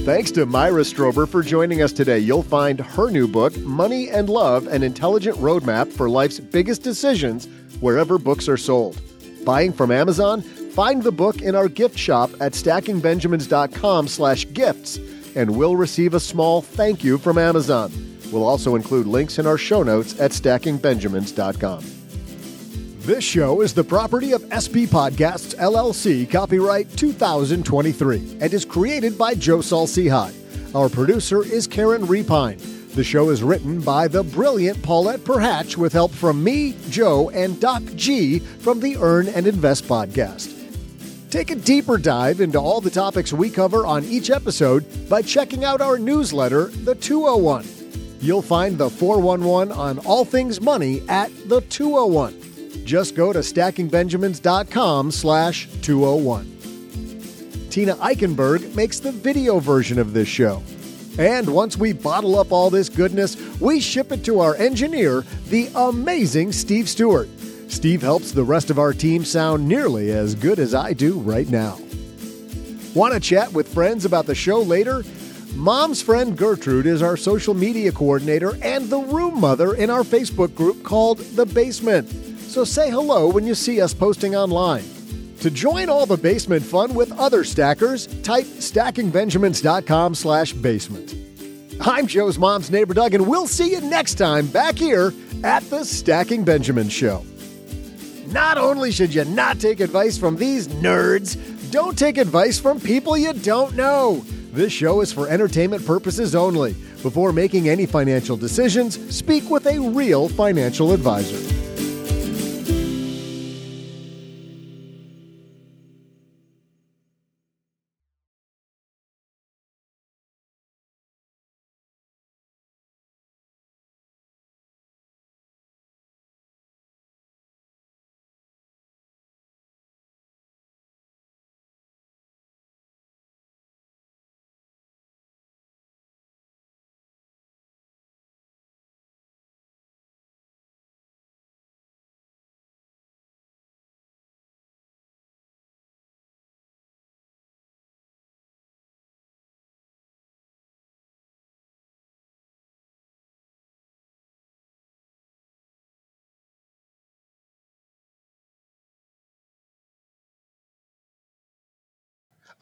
B: Thanks to Myra Strober for joining us today. You'll find her new book, Money and Love An Intelligent Roadmap for Life's Biggest Decisions, wherever books are sold. Buying from Amazon? Find the book in our gift shop at stackingbenjamins.com slash gifts, and we'll receive a small thank you from Amazon. We'll also include links in our show notes at stackingbenjamins.com. This show is the property of SP Podcasts LLC, copyright 2023, and is created by Joe Saul-Sehy. Our producer is Karen Repine. The show is written by the brilliant Paulette Perhach with help from me, Joe, and Doc G from the Earn and Invest podcast. Take a deeper dive into all the topics we cover on each episode by checking out our newsletter, The 201. You'll find the 411 on all things money at The 201. Just go to stackingbenjamins.com slash 201. Tina Eichenberg makes the video version of this show. And once we bottle up all this goodness, we ship it to our engineer, the amazing Steve Stewart. Steve helps the rest of our team sound nearly as good as I do right now. Want to chat with friends about the show later? Mom's friend Gertrude is our social media coordinator and the room mother in our Facebook group called The Basement. So say hello when you see us posting online. To join all the basement fun with other stackers, type stackingbenjamins.com slash basement. I'm Joe's mom's neighbor Doug, and we'll see you next time back here at the Stacking Benjamin Show. Not only should you not take advice from these nerds, don't take advice from people you don't know. This show is for entertainment purposes only. Before making any financial decisions, speak with a real financial advisor.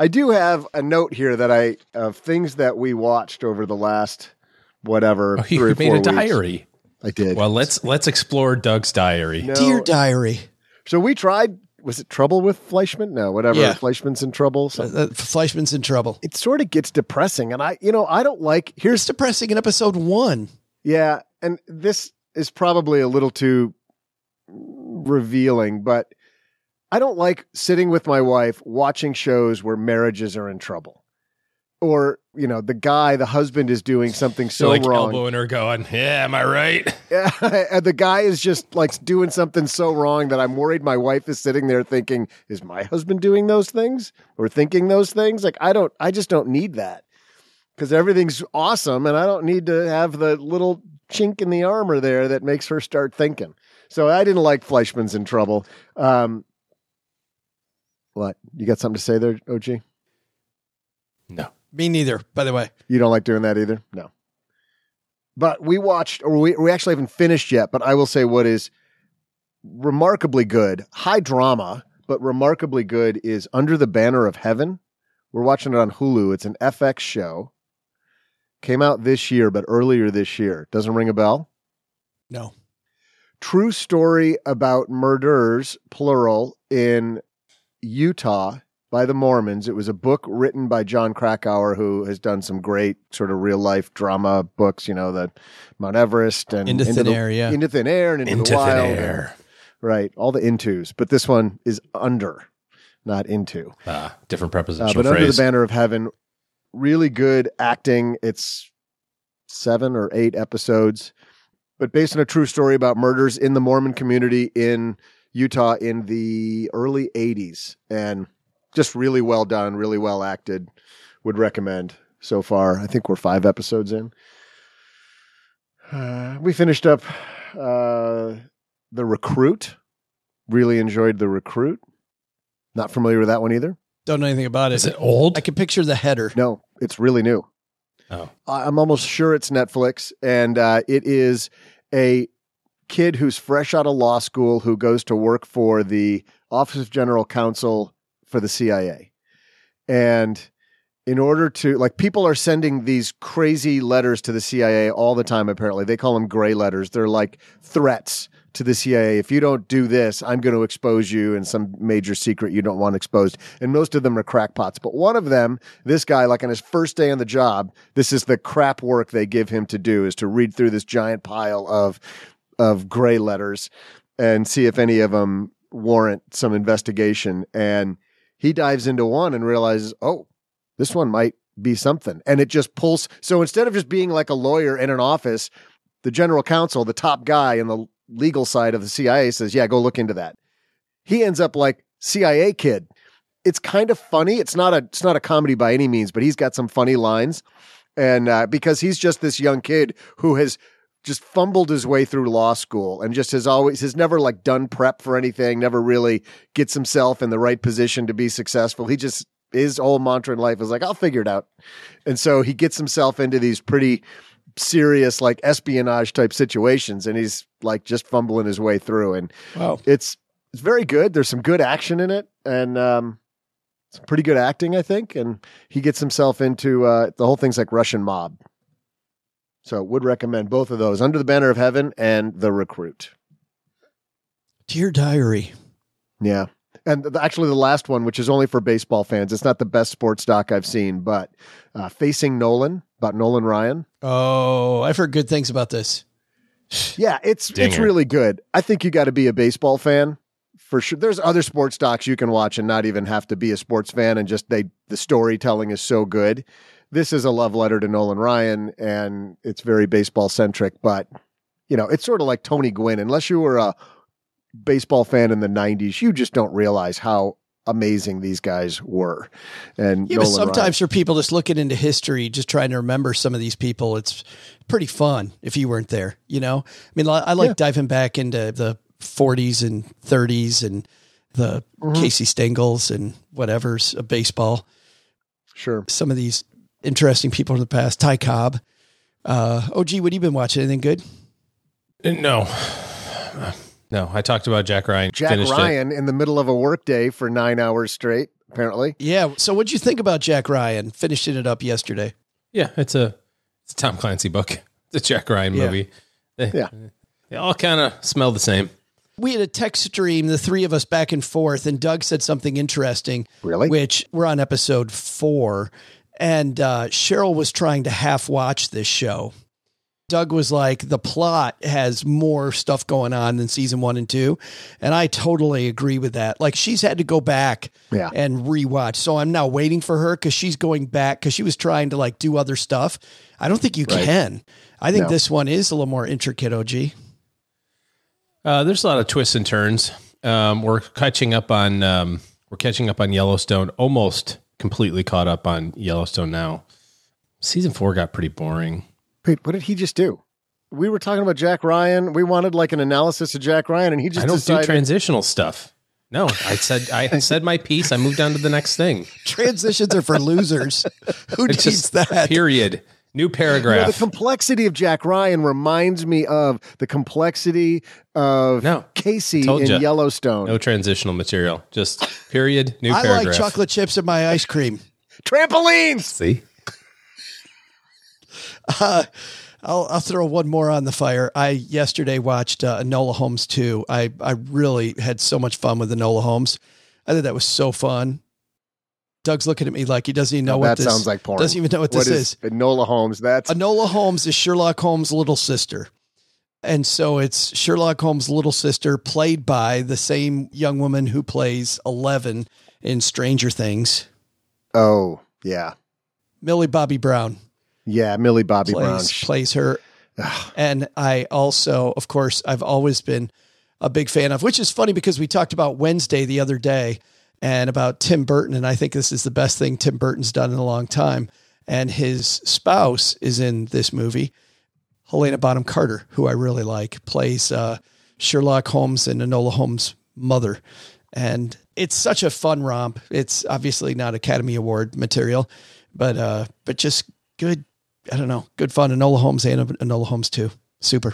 B: I do have a note here that I of things that we watched over the last whatever
D: Oh,
B: three
D: you made
B: four
D: a
B: weeks.
D: diary.
B: I did.
D: Well, let's let's explore Doug's diary.
B: No.
C: Dear diary.
B: So we tried. Was it trouble with Fleischman? No, whatever.
C: Yeah.
B: Fleischman's in trouble. So
C: Uh, Fleischman's in trouble.
B: it sort of gets depressing, and I, you know, I don't like.
C: Here's
B: Here's
C: depressing in episode one.
B: yeah, and this is probably a little too revealing, but I don't like sitting with my wife watching shows where marriages are in trouble, or you know, the guy, the husband, is doing something so
D: like
B: wrong.
D: elbowing her, going, "Yeah, am I right?"
B: Yeah, and the guy is just like doing something so wrong that I'm worried my wife is sitting there thinking, is my husband doing those things or thinking those things? Like, I don't, I just don't need that because everything's awesome and I don't need to have the little chink in the armor there that makes her start thinking. So I didn't like Fleischman's in trouble. Um, what? You got something to say there, OG?
D: No.
C: Me neither, by the way.
B: You don't like doing that either? No. But we watched, or we, we actually haven't finished yet, but I will say what is remarkably good, high drama, but remarkably good is Under the Banner of Heaven. We're watching it on Hulu. It's an FX show. Came out this year, but earlier this year. Doesn't ring a bell?
C: No.
B: True story about murders, plural, in Utah by the Mormons. It was a book written by Jon Krakauer, who has done some great sort of real life drama books, you know, the Mount Everest and
C: Into Thin
B: the,
C: Air, yeah.
B: Into Thin Air and Into,
D: Into
B: the
D: thin
B: Wild.
D: air.
B: Right. All the intos. But this one is under, not into.
D: Ah, different
B: Uh,
D: prepositional
B: but Under the Banner of Heaven, really good acting. It's seven or eight episodes, but based on a true story about murders in the Mormon community in Utah in the early 80s. And just really well done, really well acted. Would recommend so far. I think we're five episodes in. Uh, we finished up uh, The Recruit. Really enjoyed The Recruit. Not familiar with that one either.
C: Don't know anything about it.
D: Is it old?
C: I can picture the header.
B: No, it's really new.
D: Oh.
B: I- I'm almost sure it's Netflix, and uh, it is a kid who's fresh out of law school who goes to work for the Office of General Counsel for the CIA, and in order to like people are sending these crazy letters to the CIA all the time apparently. They call them gray letters. They're like threats to the CIA if you don't do this I'm going to expose you in some major secret you don't want exposed. And most of them are crackpots. But one of them this guy like on his first day on the job this is the crap work they give him to do is to read through this giant pile of of gray letters and see if any of them warrant some investigation and he dives into one and realizes oh this one might be something. And it just pulls. So instead of just being like a lawyer in an office, the general counsel, the top guy in the legal side of the CIA says, yeah, go look into that. He ends up like CIA kid. It's kind of funny. It's not a, it's not a comedy by any means, but he's got some funny lines. And uh, because he's just this young kid who has just fumbled his way through law school and just has always has never like done prep for anything, never really gets himself in the right position to be successful. He just his whole mantra in life is like, I'll figure it out. And so he gets himself into these pretty serious, like espionage type situations, and he's like just fumbling his way through. And
C: Wow.
B: it's it's very good. There's some good action in it, and um, some pretty good acting, I think. And he gets himself into uh, the whole thing's like Russian mob. So would recommend both of those, Under the Banner of Heaven and The Recruit.
C: Dear Diary.
B: Yeah. And th- actually, the last one, which is only for baseball fans, it's not the best sports doc I've seen, but uh, Facing Nolan about Nolan Ryan.
C: Oh, I've heard good things about this.
B: Yeah, it's it's really good. I think you got to be a baseball fan for sure. There's other sports docs you can watch and not even have to be a sports fan, and just they the storytelling is so good. This is a love letter to Nolan Ryan, and it's very baseball centric. But you know, it's sort of like Tony Gwynn. Unless you were a baseball fan in the '90s, you just don't realize how amazing these guys were. And
C: Yeah,
B: Nolan Ryan-
C: sometimes for people just looking into history, just trying to remember some of these people, it's pretty fun if you weren't there. You know, I mean, I like
B: Yeah.
C: diving back into the 40s and 30s and the
B: Mm-hmm.
C: Casey Stengels and whatever's of baseball.
B: sure.
C: Some of these interesting people in the past. Ty Cobb. Uh, oh, gee, what have you been watching? Anything good?
D: No. No, I talked about Jack Ryan.
B: Jack
D: finished it.
B: Ryan in the middle of a workday for nine hours straight. Apparently,
C: Yeah. So, what'd you think about Jack Ryan finishing it up yesterday?
D: Yeah, it's a it's a Tom Clancy book. It's a Jack Ryan movie. They,
B: Yeah.
D: They all kind of smell the same.
C: we had a text stream, the three of us back and forth, and Doug said something interesting.
B: Really?
C: Which we're on episode four, and uh, Cheryl was trying to half watch this show. Doug was like, the plot has more stuff going on than season one and two. And I totally agree with that. Like, she's had to go back
B: Yeah.
C: and rewatch. So I'm now waiting for her because she's going back because she was trying to like do other stuff. I don't think you
B: Right.
C: can. I think
B: No.
C: this one is a little more intricate, OG.
D: Uh, there's a lot of twists and turns. Um, we're catching up on um, we're catching up on Yellowstone. Almost completely caught up on Yellowstone now. Season four got pretty boring.
B: wait, what did he just do? We were talking about Jack Ryan. We wanted like an analysis of Jack Ryan, and he just
D: I don't
B: decided.
D: do transitional stuff. No, I said I said my piece. I moved on to the next thing.
C: Transitions are for losers. Who
D: It's
C: needs
D: just
C: that?
D: period. New
B: You know,
D: paragraph.
B: the complexity of Jack Ryan reminds me of the complexity of
D: No.
B: Casey in
D: ya.
B: Yellowstone.
D: no transitional material. Just period. New paragraph.
C: I
D: paragraph.
C: like chocolate chips in my ice cream.
B: Trampolines.
D: See,
C: Uh, I'll, I'll throw one more on the fire. I yesterday watched uh, Enola Holmes 2. I, I really had so much fun with Enola Holmes. I thought that was so fun. Doug's looking at me like he doesn't even know
B: Now,
C: what
B: that
C: this
B: sounds like porn.
C: Doesn't even know what this is.
B: Enola Holmes. That's
C: Enola Holmes is Sherlock Holmes' little sister. And so it's Sherlock Holmes' little sister, played by the same young woman who plays Eleven in Stranger Things,
B: oh yeah,
C: Millie Bobby Brown.
B: yeah. Millie Bobby
C: plays,
B: Brown.
C: plays her. and I also, of course, I've always been a big fan of, which is funny because we talked about Wednesday the other day and about Tim Burton. And I think this is the best thing Tim Burton's done in a long time. And his spouse is in this movie. Helena Bonham Carter, who I really like, plays uh, Sherlock Holmes and Enola Holmes' mother. And it's such a fun romp. It's obviously not Academy Award material, but uh, but just good. I don't know, good fun. Enola Holmes and Enola Holmes too. Super.